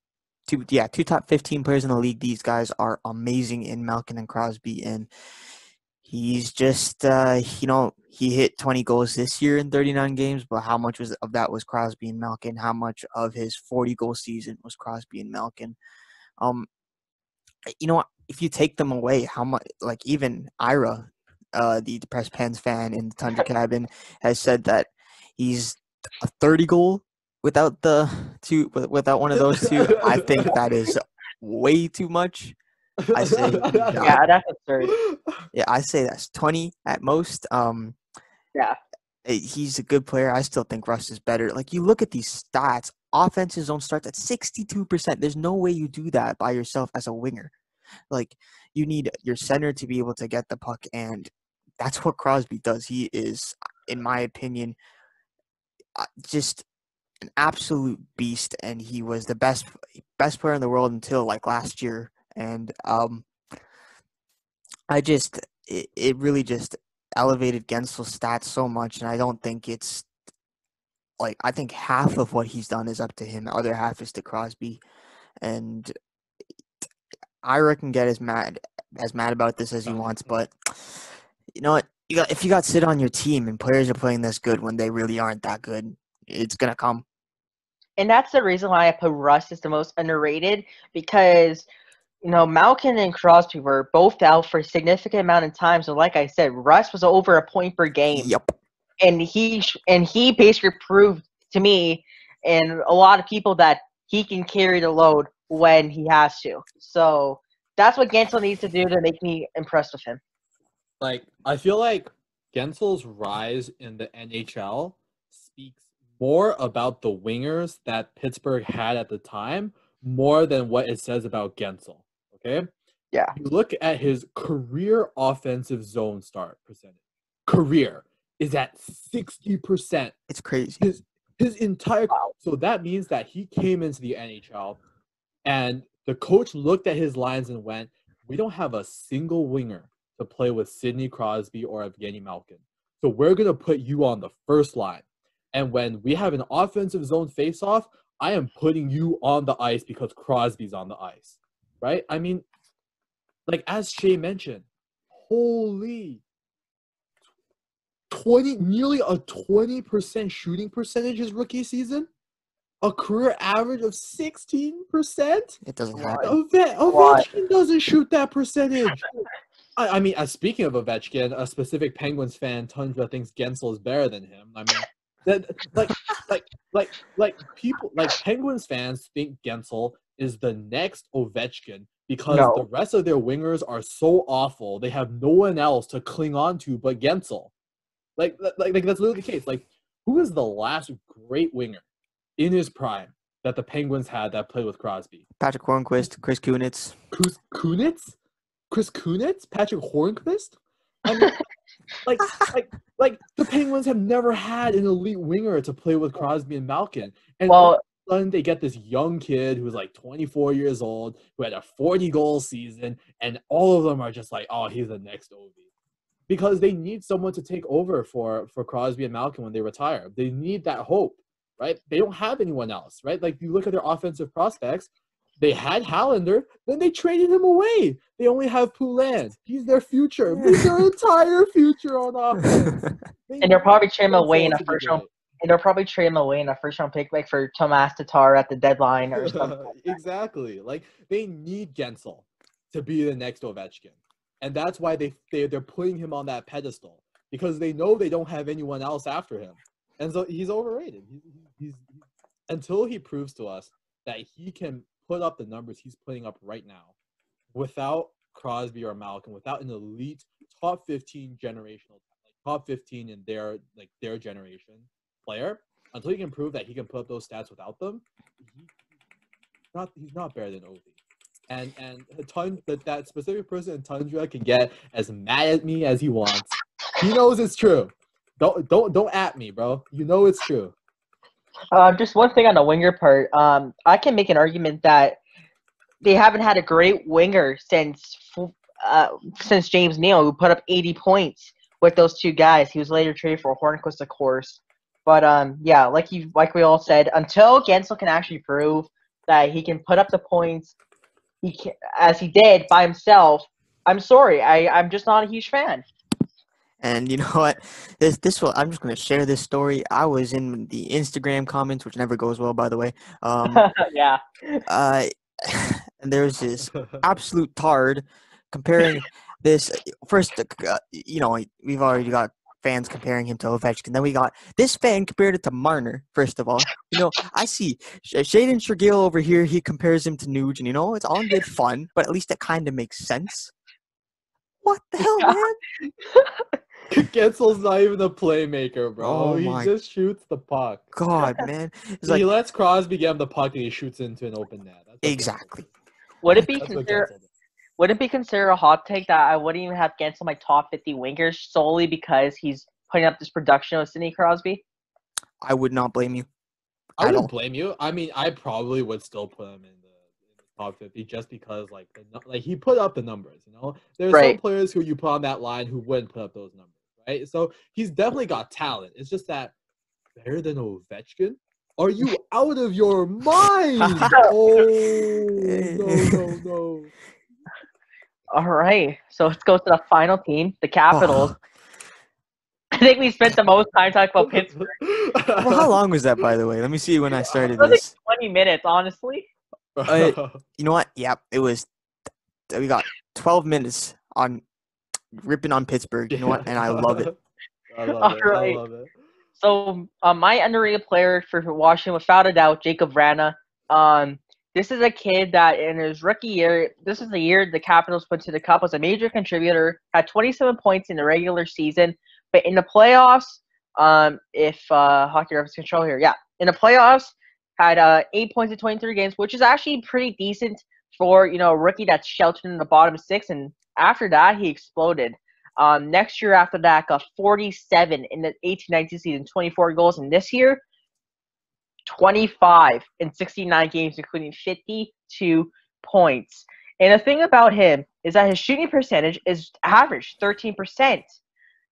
two yeah, two top fifteen players in the league. These guys are amazing in Malkin and Crosby, and he's just uh, you know he hit twenty goals this year in thirty nine games, but how much was of that was Crosby and Malkin? How much of his forty goal season was Crosby and Malkin? Um, you know? If you take them away, how much? Like even Ira, uh, the depressed Pens fan in the Tundra Cabin, has said that he's a thirty goal without the two, without one of those two. I think that is way too much. I say, yeah. That's absurd. Yeah, I say that's twenty at most. Um, Yeah. eh, he's a good player. I still think Rust is better. Like you look at these stats, offenses zone starts at sixty-two percent. There's no way you do that by yourself as a winger. Like you need your center to be able to get the puck, and that's what Crosby does. He is, in my opinion, uh, just an absolute beast, and he was the best best player in the world until like last year. And um, I just it, it really just elevated Guentzel's stats so much, and I don't think it's like I think half of what he's done is up to him. The other half is to Crosby, and Ira can get as mad as mad about this as he oh. wants, but you know what? You got if you got sit on your team and players are playing this good when they really aren't that good, it's gonna come. and that's the reason why I put Rust as the most underrated because you know Malkin and Crosby were both out for a significant amount of time. So, like I said, Rust was over a point per game, Yep. and he and he basically proved to me and a lot of people that he can carry the load when he has to. So that's what Guentzel needs to do to make me impressed with him. like I feel like Guentzel's rise in the NHL speaks more about the wingers that Pittsburgh had at the time more than what it says about Guentzel. Okay? Yeah. You look at his career offensive zone start percentage. Career is at 60%. It's crazy. His his entire Wow. so that means that he came into the NHL and the coach looked at his lines and went, "We don't have a single winger to play with Sidney Crosby or Evgeny Malkin. So we're going to put you on the first line. And when we have an offensive zone faceoff, I am putting you on the ice because Crosby's on the ice. Right? I mean, like as Shay mentioned, holy 20 nearly a 20% shooting percentage his rookie season a career average of 16% It doesn't happen. Ove- ovechkin doesn't shoot that percentage. I, I mean uh, speaking of ovechkin a specific penguins fan tundra thinks Guentzel is better than him. I mean that like like like like people like penguins fans think Guentzel is the next ovechkin because No. the rest of their wingers are so awful. They have no one else to cling on to but Guentzel. Like, like, like that's literally the case. Like, who is the last great winger in his prime that the Penguins had that played with Crosby? Patric Hornqvist, Chris Kunitz. Kus- Kunitz? Chris Kunitz? Patric Hornqvist? I mean, like, like, like the Penguins have never had an elite winger to play with Crosby and Malkin, and all Well, of a sudden they get this young kid who's like 24 years old who had a 40 goal season, and all of them are just like, oh, he's the next Ovi. Because they need someone to take over for for Crosby and Malkin when they retire. They need that hope, right? They don't have anyone else, right? Like you look at their offensive prospects, they had Hallander, then they traded him away. They only have Poulin. He's their future. He's their entire future on offense. They And they'll probably need trade him away in a first round and they'll probably trade him away in a first round pick like for Tomas Tatar at the deadline or something. like that. exactly. Like they need Guentzel to be the next Ovechkin, and that's why they, they they're putting him on that pedestal because they know they don't have anyone else after him, and so he's overrated. He's, he's, he's until he proves to us that he can put up the numbers he's putting up right now, without Crosby or Malkin, without an elite top fifteen generational, like top fifteen in their like their generation player. Until he can prove that he can put up those stats without them, he, not he's not better than Ovi. And and ton that that specific person in Tundra can get as mad at me as he wants. He knows it's true. Don't don't don't at me, bro. You know it's true. Uh, just one thing on the winger part. Um, I can make an argument that they haven't had a great winger since uh, since James Neal, who put up 80 points with those two guys. He was later traded for Hornqvist, of course. But um, yeah, like you like we all said, until Guentzel can actually prove that he can put up the points, he can, as he did by himself. I'm sorry, I I'm just not a huge fan. And you know what? This this will I'm just gonna share this story. I was in the Instagram comments, which never goes well, by the way. Um, yeah. uh, and there's this absolute tard comparing this first. Uh, you know, we've already got fans comparing him to Ovechkin. Then we got this fan compared it to Marner. First of all, you know, I see Sh- Shaden Shergill over here. He compares him to Nuge, and you know, it's all in good fun, but at least it kind of makes sense. What the hell, man? Guentzel's not even a playmaker, bro. Oh he my- just shoots the puck. God, man. It's he like lets Crosby get him the puck and he shoots into an open net. That's exactly. Would it be does. That's what considered? Would it be considered a hot take that I wouldn't even have Guentzel my top 50 wingers solely because he's putting up this production with Sidney Crosby? I would not blame you. I at wouldn't all. blame you. I mean, I probably would still put him in the, in the top fifty just because, like, the, like he put up the numbers. You know, there's some players who you put on that line who wouldn't put up those numbers, right? So he's definitely got talent. It's just that better than Ovechkin. Are you out of your mind? oh no no no! All right, so let's go to the final team, the Capitals. I think we spent the most time talking about Pittsburgh. well, how long was that, by the way? Let me see when I started It was like 20 minutes, honestly. Uh, You know what? Yep, it was. We got 12 minutes on ripping on Pittsburgh. You know what? And I love it. I love it. Alright. I love it. So, um, my underrated player for Washington, without a doubt, Jakub Vrana. Um, this is a kid that in his rookie year, this is the year the Capitals went to the Cup, was a major contributor, had 27 points in the regular season, but in the playoffs, um, if uh, hockey reference control here, yeah, in the playoffs, had uh, eight points in 23 games, which is actually pretty decent for you know a rookie that's sheltered in the bottom six. And after that, he exploded. Um, next year after that, got 47 in the 18-19 season, 24 goals, and this year, 25 in 69 games, including 52 points. And the thing about him is that his shooting percentage is average 13%.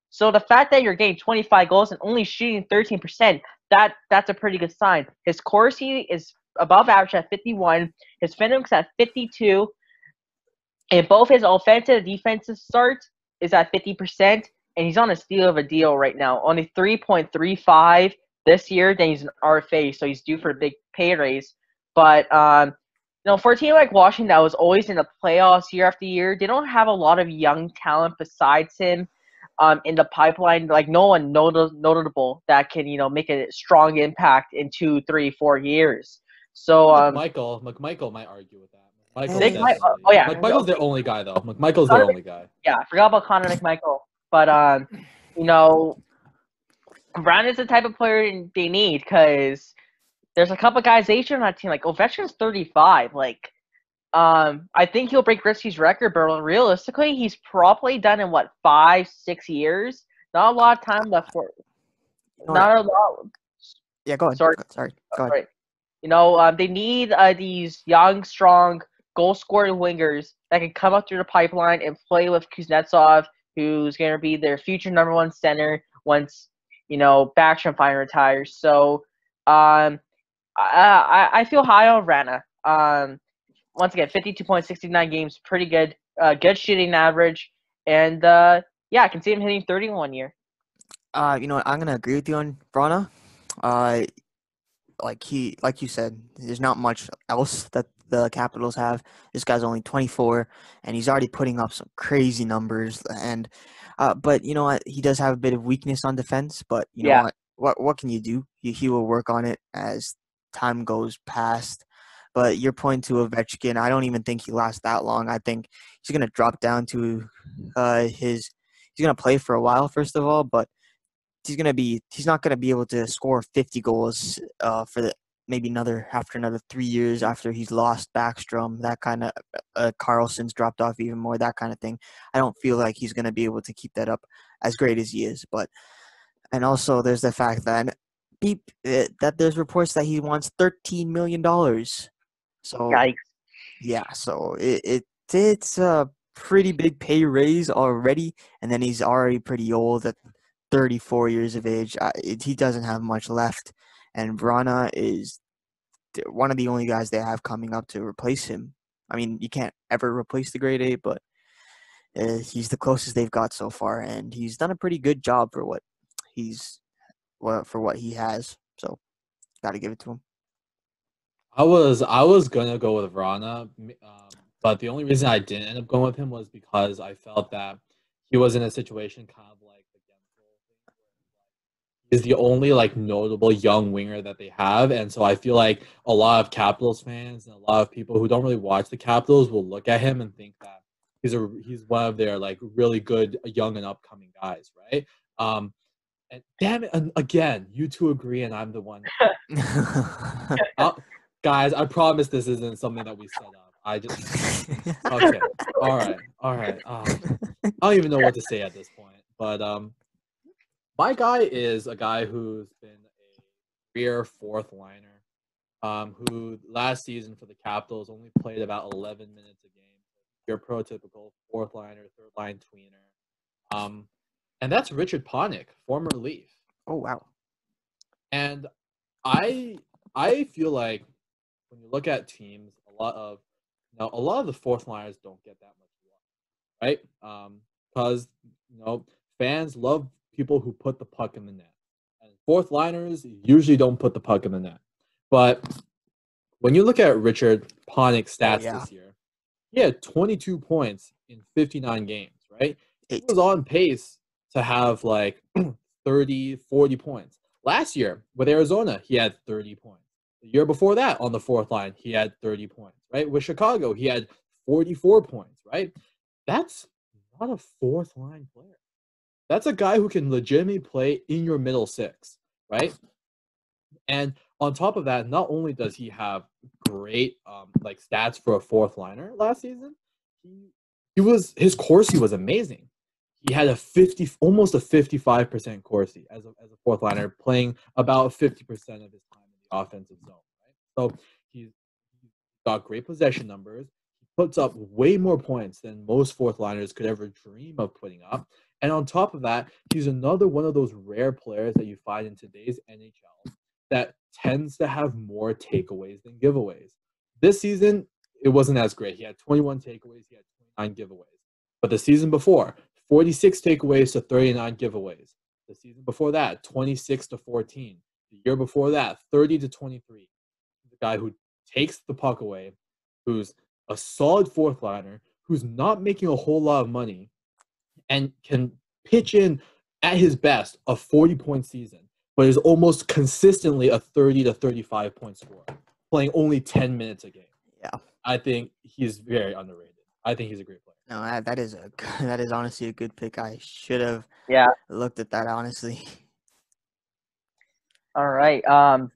So the fact that you're getting 25 goals and only shooting 13%, that that's a pretty good sign. His Corsi is above average at 51. His Phantom's at 52. And both his offensive and defensive starts is at 50%. And he's on a steal of a deal right now. Only 3.35 this year. Then he's an RFA, so he's due for a big pay raise. But um, you know, for a team like Washington that was always in the playoffs year after year, they don't have a lot of young talent besides him um, in the pipeline. Like no one not- notable that can you know make a strong impact in two, three, four years. So um, Michael McMichael might argue with that. McMichael's Big Mi- definitely- oh, yeah. McMichael's the only guy though. McMichael's the only guy. yeah, I forgot about Connor McMichael. But um, you know, Brown is the type of player they need because there's a couple guys age on that team. Like Ovechkin's 35. Like, um, I think he'll break Gretzky's record, but realistically, he's probably done in what five, six years. Not a lot of time left for. Not a lot. Yeah, go ahead. Sorry. Sorry. Go ahead. You know, um, they need uh, these young, strong, goal-scoring wingers that can come up through the pipeline and play with Kuznetsov, who's going to be their future number one center once you know Backstrom finally retires. So, um, I, I feel high on Vrana. Um, once again, fifty-two point sixty-nine games, pretty good. Uh, good shooting average, and uh, yeah, I can see him hitting thirty one year. Uh, you know, I'm gonna agree with you on Vrana. Uh, like he, like you said, there's not much else that the Capitals have. This guy's only 24, and he's already putting up some crazy numbers. And, uh, but you know what? He does have a bit of weakness on defense. But you know what? What what can you do? He he will work on it as time goes past. But your point to Ovechkin, I don't even think he lasts that long. I think he's gonna drop down to uh, his. He's gonna play for a while, first of all, but he's gonna be he's not gonna be able to score 50 goals uh, for the maybe another after another three years after he's lost Backstrom that kind of uh, Carlson's dropped off even more that kind of thing. I don't feel like he's gonna be able to keep that up as great as he is. But and also there's the fact that beep uh, that there's reports that he wants 13 million dollars. So Yikes! yeah, so it, it it's a pretty big pay raise already, and then he's already pretty old at 34 years of age. Uh, it, he doesn't have much left, and Vrana is one of the only guys they have coming up to replace him. I mean, you can't ever replace the grade A, but uh, he's the closest they've got so far, and he's done a pretty good job for what he's what for what he has. So, got to give it to him. I was I was gonna go with Vrana, um, but the only reason I didn't end up going with him was because I felt that he was in a situation kind of like the Guentzel thing, he's the only like notable young winger that they have, and so I feel like a lot of Capitals fans and a lot of people who don't really watch the Capitals will look at him and think that he's a he's one of their like really good young and upcoming guys, right? Um, and damn it, and again, you two agree, and I'm the one uh, guys, I promise this isn't something that we set up. I just okay. All right, all right. Um, I don't even know what to say at this point. But um, my guy is a guy who's been a career fourth liner. Um, who last season for the Capitals only played about 11 minutes a game. Your prototypical fourth liner, third line tweener. Um, and that's Richard Panik, former Leaf. oh wow. And I I feel like when you look at teams, a lot of now a lot of the fourth liners don't get that much love, right? Um, because you know fans love people who put the puck in the net, and fourth liners usually don't put the puck in the net. But when you look at Richard Panik's oh, stats yeah. this year, he had 22 points in 59 games, right? he was on pace to have like 30, 40 points. Last year with Arizona, he had 30 points. The year before that, on the fourth line, he had 30 points, right? With Chicago, he had 44 points, right? That's not a fourth line player. That's a guy who can legitimately play in your middle six, right? And on top of that, not only does he have great um, like stats for a fourth liner last season, he, he was his Corsi was amazing. He had a 50 almost a 55% Corsi as a, as a fourth liner, playing about 50% of his time in the offensive zone, right? So he's, he's got great possession numbers. He puts up way more points than most fourth liners could ever dream of putting up. And on top of that, he's another one of those rare players that you find in today's NHL that tends to have more takeaways than giveaways. This season, it wasn't as great. He had 21 takeaways, he had 29 giveaways. But the season before, 46 takeaways to 39 giveaways. The season before that, 26 to 14. The year before that, 30 to 23. The guy who takes the puck away, who's a solid fourth liner, who's not making a whole lot of money, and can pitch in at his best a 40 point season, but is almost consistently a 30 to 35 point scorer, playing only 10 minutes a game. Yeah. I think he's very underrated. I think he's a great player. No, that, that is a that is honestly a good pick. I should have Yeah. looked at that honestly. All right. Um,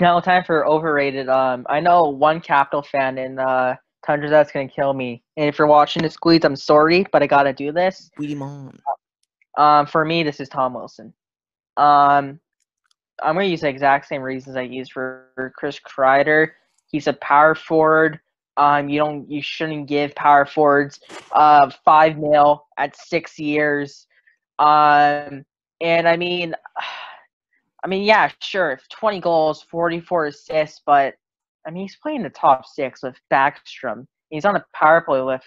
now time for overrated. Um, I know one Capital fan in uh Tundra that's gonna kill me. And if you're watching this, squeeze, I'm sorry, but I gotta do this. Weedy mom. Um, for me, this is Tom Wilson. Um, I'm gonna use the exact same reasons I used for, for Chris Kreider. He's a power forward. Um, you don't, you shouldn't give power forwards uh five mil at six years. Um, and I mean, I mean, yeah, sure, 20 goals, 44 assists, but I mean, he's playing the top six with Backstrom. He's on a power play with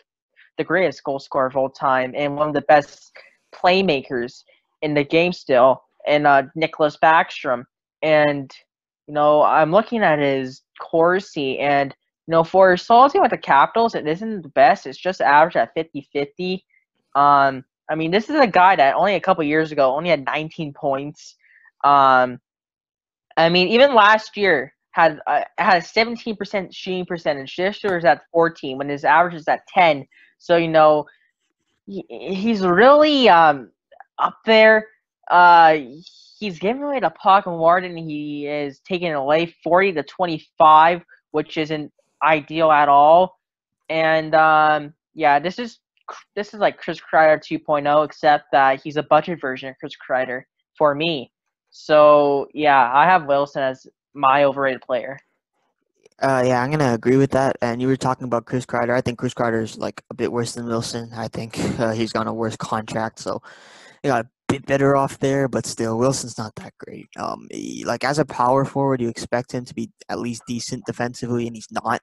the greatest goal scorer of all time and one of the best playmakers in the game still, and uh, Nicklas Backstrom. And you know, I'm looking at his Corsi, and you know, for team with the Capitals, it isn't the best. It's just average at 50-50. Um, I mean, this is a guy that only a couple years ago only had 19 points. Um, I mean, even last year had uh, had a 17% shooting percentage. This year is at 14 when his average is at 10. So you know, he, he's really um, up there. Uh, he's giving away the puck more than he is taking away, 40 to 25, which isn't ideal at all. And um, yeah, this is this is like Chris Kreider 2.0, except that he's a budget version of Chris Kreider for me. So yeah, I have Wilson as my overrated player. Uh, yeah, I'm gonna agree with that. And you were talking about Chris Kreider. I think Chris Kreider is like a bit worse than Wilson. I think uh, he's got a worse contract, so he got a bit better off there. But still, Wilson's not that great. Um, he- like as a power forward, you expect him to be at least decent defensively, and he's not.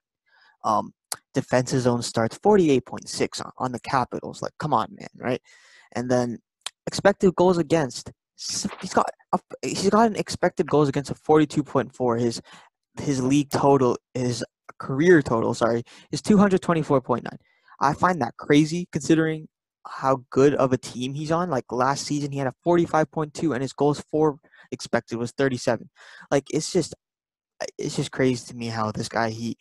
Um, defensive zone starts 48.6 on, on the Capitals. Like, come on, man, right? And then expected goals against. He's got a, he's got an expected goals against of 42.4. His his league total is career total, sorry, is 224.9. I find that crazy considering how good of a team he's on. Like last season, he had a 45.2, and his goals for expected was 37. Like it's just, it's just crazy to me how this guy he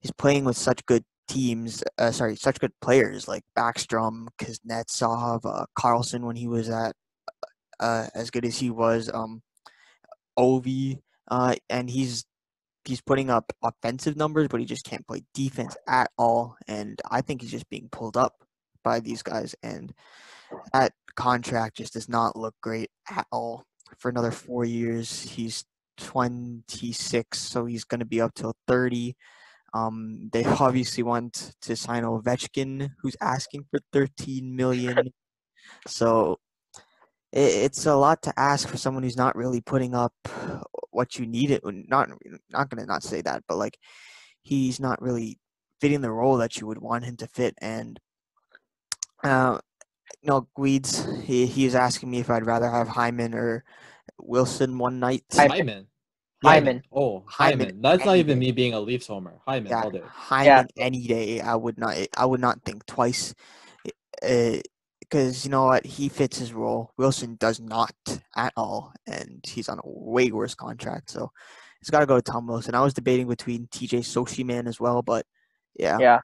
he's playing with such good teams. Uh, sorry, such good players like Backstrom, Kuznetsov, uh, Carlson when he was at uh, as good as he was. Um, Ovi, uh, and he's he's putting up offensive numbers, but he just can't play defense at all. And I think he's just being pulled up by these guys. And that contract just does not look great at all. For another four years, he's 26, so he's going to be up till 30. Um, they obviously want to sign Ovechkin, who's asking for 13 million. So it's a lot to ask for someone who's not really putting up what you need it not not gonna not say that but like he's not really fitting the role that you would want him to fit and uh you know Guides he he is asking me if I'd rather have Hyman or Wilson one night Hyman. Hyman. Hyman. Oh, Hyman Hyman. That's not even day. me being a Leafs homer. Hyman yeah all day. Hyman any day I would not I would not think twice because you know what he fits his role Wilson does not at all and he's on a way worse contract so it's got to go to Tom Wilson I was debating between TJ Oshie man as well but yeah Yeah.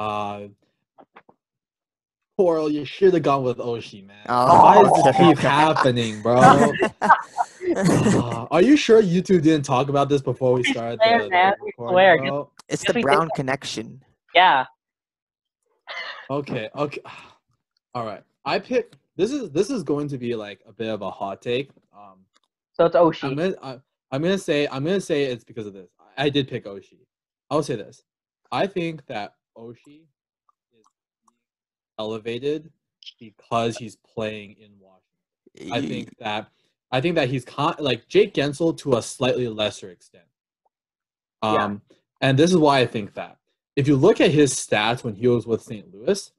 Uh, Coral, you should have gone with Oshie, man. Oh. Why does this keep happening, bro? Uh, are you sure you two didn't talk about this before we started swear, the, the man, we recording, swear. bro? it's Yes, the Brown connection Yeah. Okay, okay. All right. I picked this is this is going to be like a bit of a hot take. Um So it's Oshie. I'm gonna I, I'm gonna say I'm gonna say it's because of this. I did pick Oshie. I'll say this. I think that Oshie is elevated because he's playing in Washington. I think that I think that he's con- like Jake Guentzel to a slightly lesser extent. Um, yeah. and this is why I think that if you look at his stats when he was with St. Louis,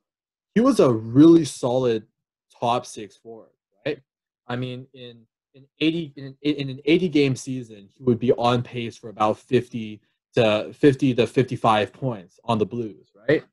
he was a really solid top six forward, right? I mean, in in 80 in, in an 80 game season, he would be on pace for about 50 to 50 to 55 points on the Blues, right?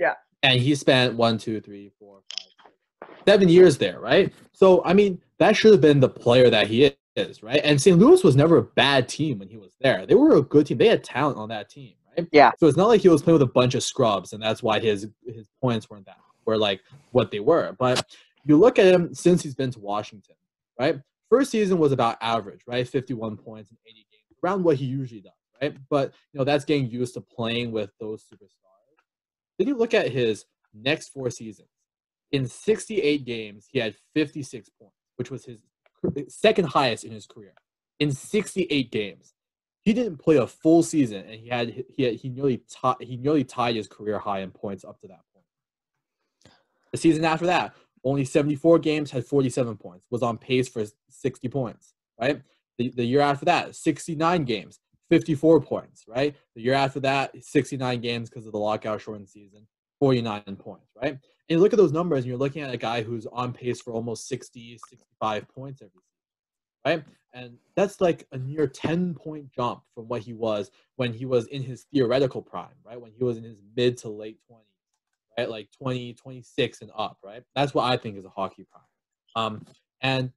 Yeah. And he spent one, two, three, four, five, six, seven years there, right? So I mean, that should have been the player that he is, right? And St. Louis was never a bad team when he was there. They were a good team. They had talent on that team, right? Yeah. So it's not like he was playing with a bunch of scrubs, and that's why his his points weren't that were like what they were. But you look at him since he's been to Washington, right? First season was about average, right? 51 points in 80 games, around what he usually does, right? But you know that's getting used to playing with those superstars. Then you look at his next four seasons. In 68 games, he had 56 points, which was his second highest in his career. In 68 games, he didn't play a full season, and he had he had, he nearly tied he nearly tied his career high in points up to that point. The season after that, only 74 games, had 47 points, was on pace for 60 points, right? The, the year after that, 69 games, 54 points, right? The year after that, 69 games because of the lockout shortened season, 49 points, right? And you look at those numbers and you're looking at a guy who's on pace for almost 60, 65 points every season, right? And that's like a near 10 point jump from what he was when he was in his theoretical prime, right? When he was in his mid to late 20s, right? Like 20, 26 and up, right? That's what I think is a hockey prime. Um, and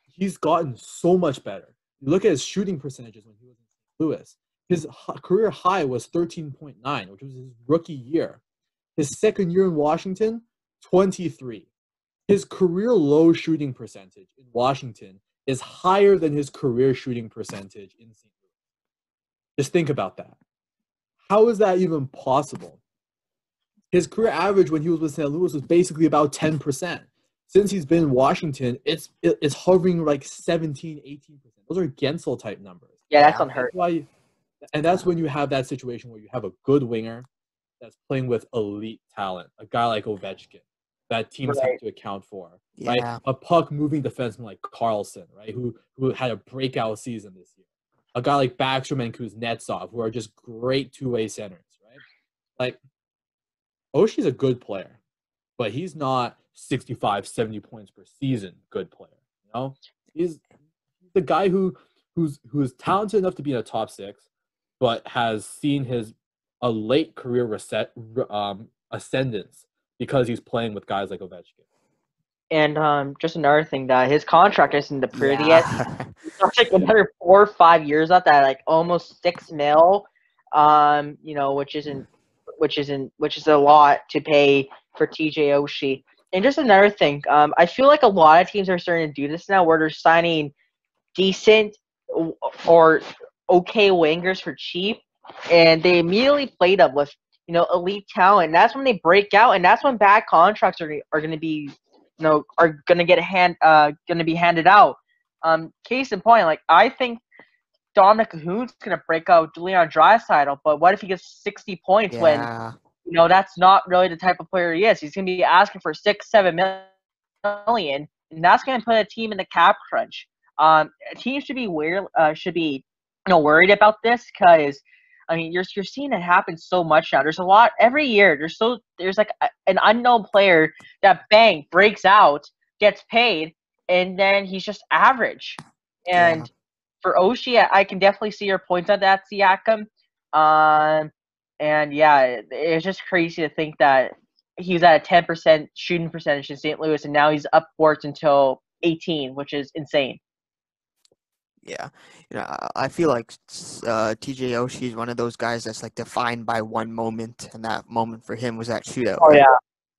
he's gotten so much better. You look at his shooting percentages when he was in St. Louis. His career high was 13.9, which was his rookie year. His second year in Washington, 23. His career low shooting percentage in Washington is higher than his career shooting percentage in St. Louis. Just think about that. How is that even possible? His career average when he was with St. Louis was basically about 10%. Since he's been in Washington, it's it's hovering like 17, 18%. Those are Guentzel type numbers. Yeah, that's unheard. That's why, and that's when you have that situation where you have a good winger that's playing with elite talent, a guy like Ovechkin that teams right. have to account for, yeah. right? A puck moving defenseman like Carlson, right, who who had a breakout season this year. A guy like Backstrom and Kuznetsov, who are just great two way centers, right? Like Oshie's a good player, but he's not 65, 70 points per season good player. You know, he's the guy who who's who's talented enough to be in a top six, but has seen his a late career reset um, ascendance because he's playing with guys like Ovechkin. And um, just another thing that his contract isn't the prettiest. Yeah. like another four or five years up that like almost six mil. Um, you know, which isn't which isn't which is a lot to pay for TJ Oshie. And just another thing, um, I feel like a lot of teams are starting to do this now, where they're signing decent or okay wingers for cheap, and they immediately played up with you know elite talent. That's when they break out, and that's when bad contracts are are going to be you know are going to get hand uh going to be handed out. Um, case in point, like I think Dominic Kahun's going to break out Leon Draisaitl, but what if he gets 60 points yeah. when you know that's not really the type of player he is? He's going to be asking for six, seven million, and that's going to put a team in the cap crunch. Um, teams should be weird, uh, should be you know worried about this because I mean, you're you're seeing it happen so much now. There's a lot every year. There's so there's like a, an unknown player that bang breaks out, gets paid, and then he's just average. And yeah. for Oshie, I can definitely see your points on that, Siakam. Um, and yeah, it, it's just crazy to think that he's at a 10% shooting percentage in St. Louis, and now he's upwards until 18, which is insane. Yeah, you know, I feel like uh, TJ Oshie is one of those guys that's like defined by one moment, and that moment for him was that shootout. Oh yeah,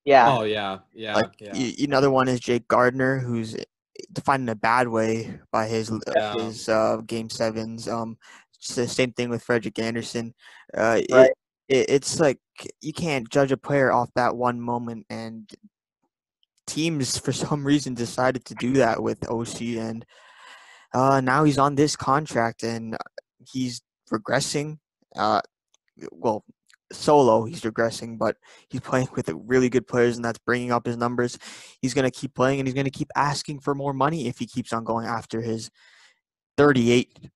yeah. Oh yeah, yeah. Like yeah. Y- another one is Jake Gardiner, who's defined in a bad way by his yeah. his uh, game sevens. Um, it's the same thing with Frederik Andersen. Uh, right. it, it, it's like you can't judge a player off that one moment, and teams for some reason decided to do that with Oshie and uh, now he's on this contract and he's regressing. Uh, well, solo he's regressing, but he's playing with really good players, and that's bringing up his numbers. He's gonna keep playing, and he's gonna keep asking for more money if he keeps on going after his 38.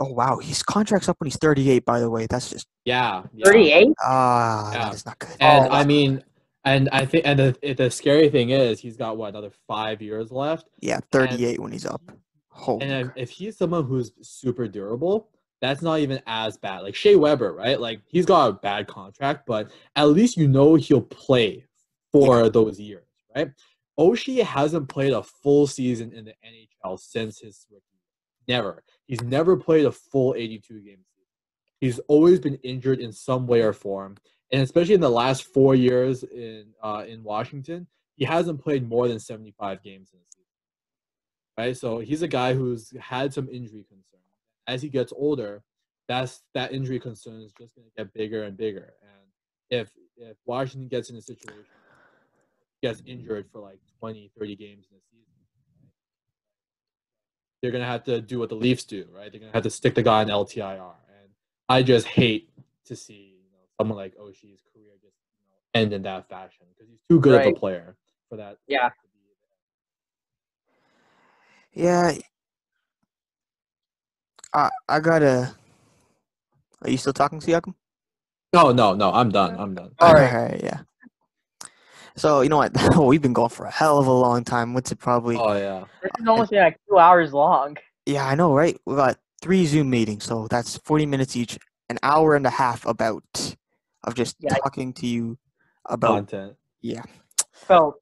Oh wow, his contract's up when he's 38. By the way, that's just Yeah. yeah. 38? ah, Yeah. that is not good. And Oh, I wow. mean, and I think, and the, the scary thing is, he's got what another five years left. yeah, 38 when he's up. Holy And if, if he's someone who's super durable, that's not even as bad. Like Shea Weber, right? Like he's got a bad contract, but at least you know he'll play for those years, right? Oshie hasn't played a full season in the NHL since his rookie. Never. He's never played a full 82 game season. He's always been injured in some way or form, and especially in the last four years in uh, in Washington, he hasn't played more than 75 games in a season right? So he's a guy who's had some injury concerns. As he gets older, that's that injury concern is just going to get bigger and bigger. And if if Washington gets in a situation gets injured for like 20, 30 games in a season, they're going to have to do what the Leafs do, right? They're going to have to stick the guy in LTIR. And I just hate to see you know someone like Oshie's career just you know, end in that fashion because he's too good of a player for that. Yeah. To be Yeah. I I gotta. Are you still talking, Siakam? No, no, no. I'm done. I'm done. All right. yeah. So you know what? We've been going for a hell of a long time. What's it probably? Oh yeah. This is almost been like two hours long. Yeah, I know, right? We got three Zoom meetings, so that's forty minutes each, an hour and a half about of just Yeah. talking to you about. Content. Yeah. So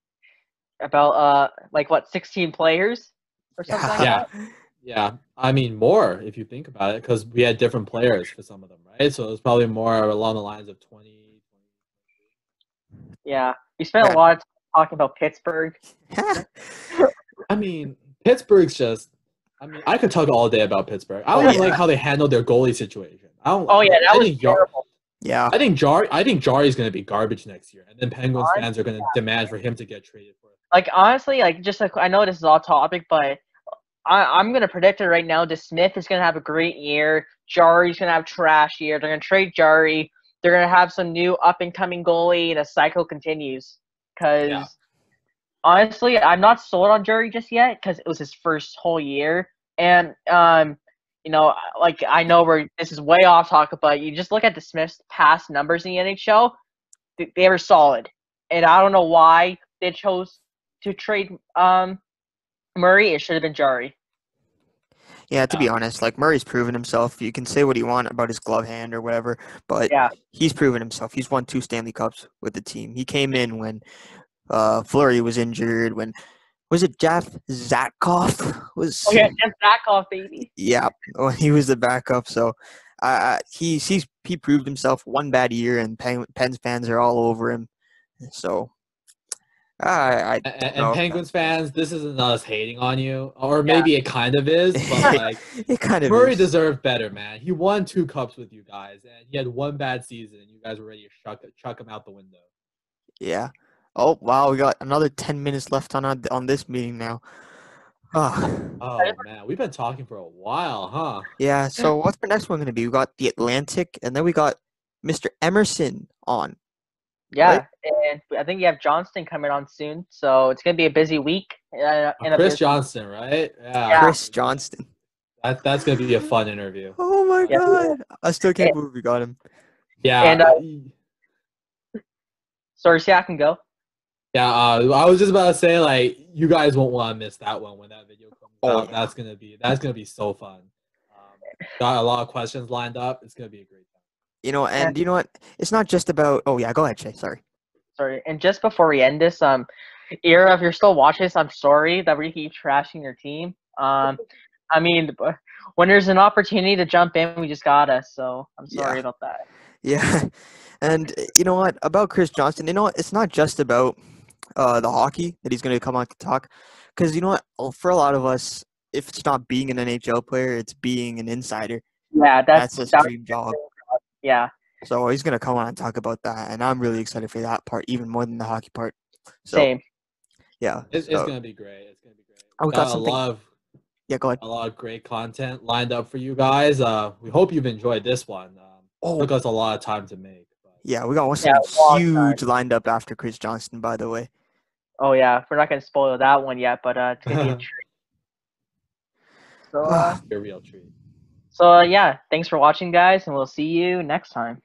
about uh, like what, 16 players or something like Yeah. that? Yeah, I mean more if you think about it, because we had different players for some of them, right? So it was probably more along the lines of 20. Yeah. We spent a lot of time talking about Pittsburgh. I mean, Pittsburgh's just. I mean, I could talk all day about Pittsburgh. I don't Oh, even like how they handled their goalie situation. I don't. Oh, yeah, that I was think Jar- terrible. yeah. I think Jar. I think Jarry's going to be garbage next year, and then Penguins I- fans are going to demand for him to get traded for. Like, honestly, like, just like, I know this is off topic, but I, I'm going to predict it right now. DeSmith is going to have a great year. Jarry's going to have trash year. They're going to trade Jarry. They're going to have some new up and coming goalie, and the cycle continues. Because Yeah. honestly, I'm not sold on Jarry just yet because it was his first whole year. And, um, you know, like, I know we're, this is way off topic, but you just look at DeSmith's past numbers in the NHL, th- they were solid. And I don't know why they chose to trade um, Murray. It should have been Jarry. Yeah, to be Yeah. honest, like Murray's proven himself. You can say what you want about his glove hand or whatever, but Yeah. he's proven himself. He's won two Stanley Cups with the team. He came in when uh Fleury was injured. When was it Jeff Zatkoff was? Oh yeah, and Zatkoff, baby. Yeah, when he was the backup. So, uh, he he's he proved himself. One bad year, and Pen, Pens fans are all over him. So, I I And, and Penguins fans, this isn't us hating on you, or Yeah. maybe it kind of is, but like. it kind of Murray is. deserved better, man. He won two cups with you guys, and he had one bad season, and you guys were ready to chuck, chuck him out the window. Yeah. Oh wow, we got another ten minutes left on on, on this meeting now. Ah, Oh man, we've been talking for a while, huh? yeah. So what's the next one going to be? We got the Atlantic, and then we got Mr. Emerson on. Yeah, and I think you have Johnston coming on soon, so it's gonna be a busy week. Uh, in a Chris busy- Johnston, right? Yeah. Yeah. Chris Johnston. That, that's gonna be a fun interview. Oh my Yeah. god! I still can't Yeah. believe we got him. Yeah. And, uh, I- Sorry, see, I can go. yeah. Uh, I was just about to say, like, you guys won't want to miss that one when that video comes Oh, out. yeah. That's gonna be that's gonna be so fun. Um, got a lot of questions lined up. It's gonna be a great time. You know, and you know what? It's not just about. Oh yeah, go ahead, Shay. Sorry. Sorry, and just before we end this, um, Ira, if you're still watching this, I'm sorry that we keep trashing your team. Um, I mean, when there's an opportunity to jump in, we just gotta. So I'm Yeah. sorry about that. Yeah, and you know what about Chris Johnston? You know what? It's not just about uh, the hockey that he's going to come on to talk, because you know what? Oh, For a lot of us, if it's not being an NHL player, it's being an insider. Yeah, That's that's, that- dream job. Yeah. So he's gonna come on and talk about that, and I'm really excited for that part even more than the hockey part. So, Same. Yeah. It's, so. it's gonna be great. It's gonna be great. I got got. A lot of, yeah, go ahead. A lot of great content lined up for you guys. Uh, we hope you've enjoyed this one. Um, oh. Took us a lot of time to make. But... Yeah, we got one yeah, huge time. lined up after Chris Johnston, by the way. Oh yeah, we're not gonna spoil that one yet, but uh, it's gonna be a treat. So uh, ah. a real treat. So, uh, yeah, thanks for watching, guys, and we'll see you next time.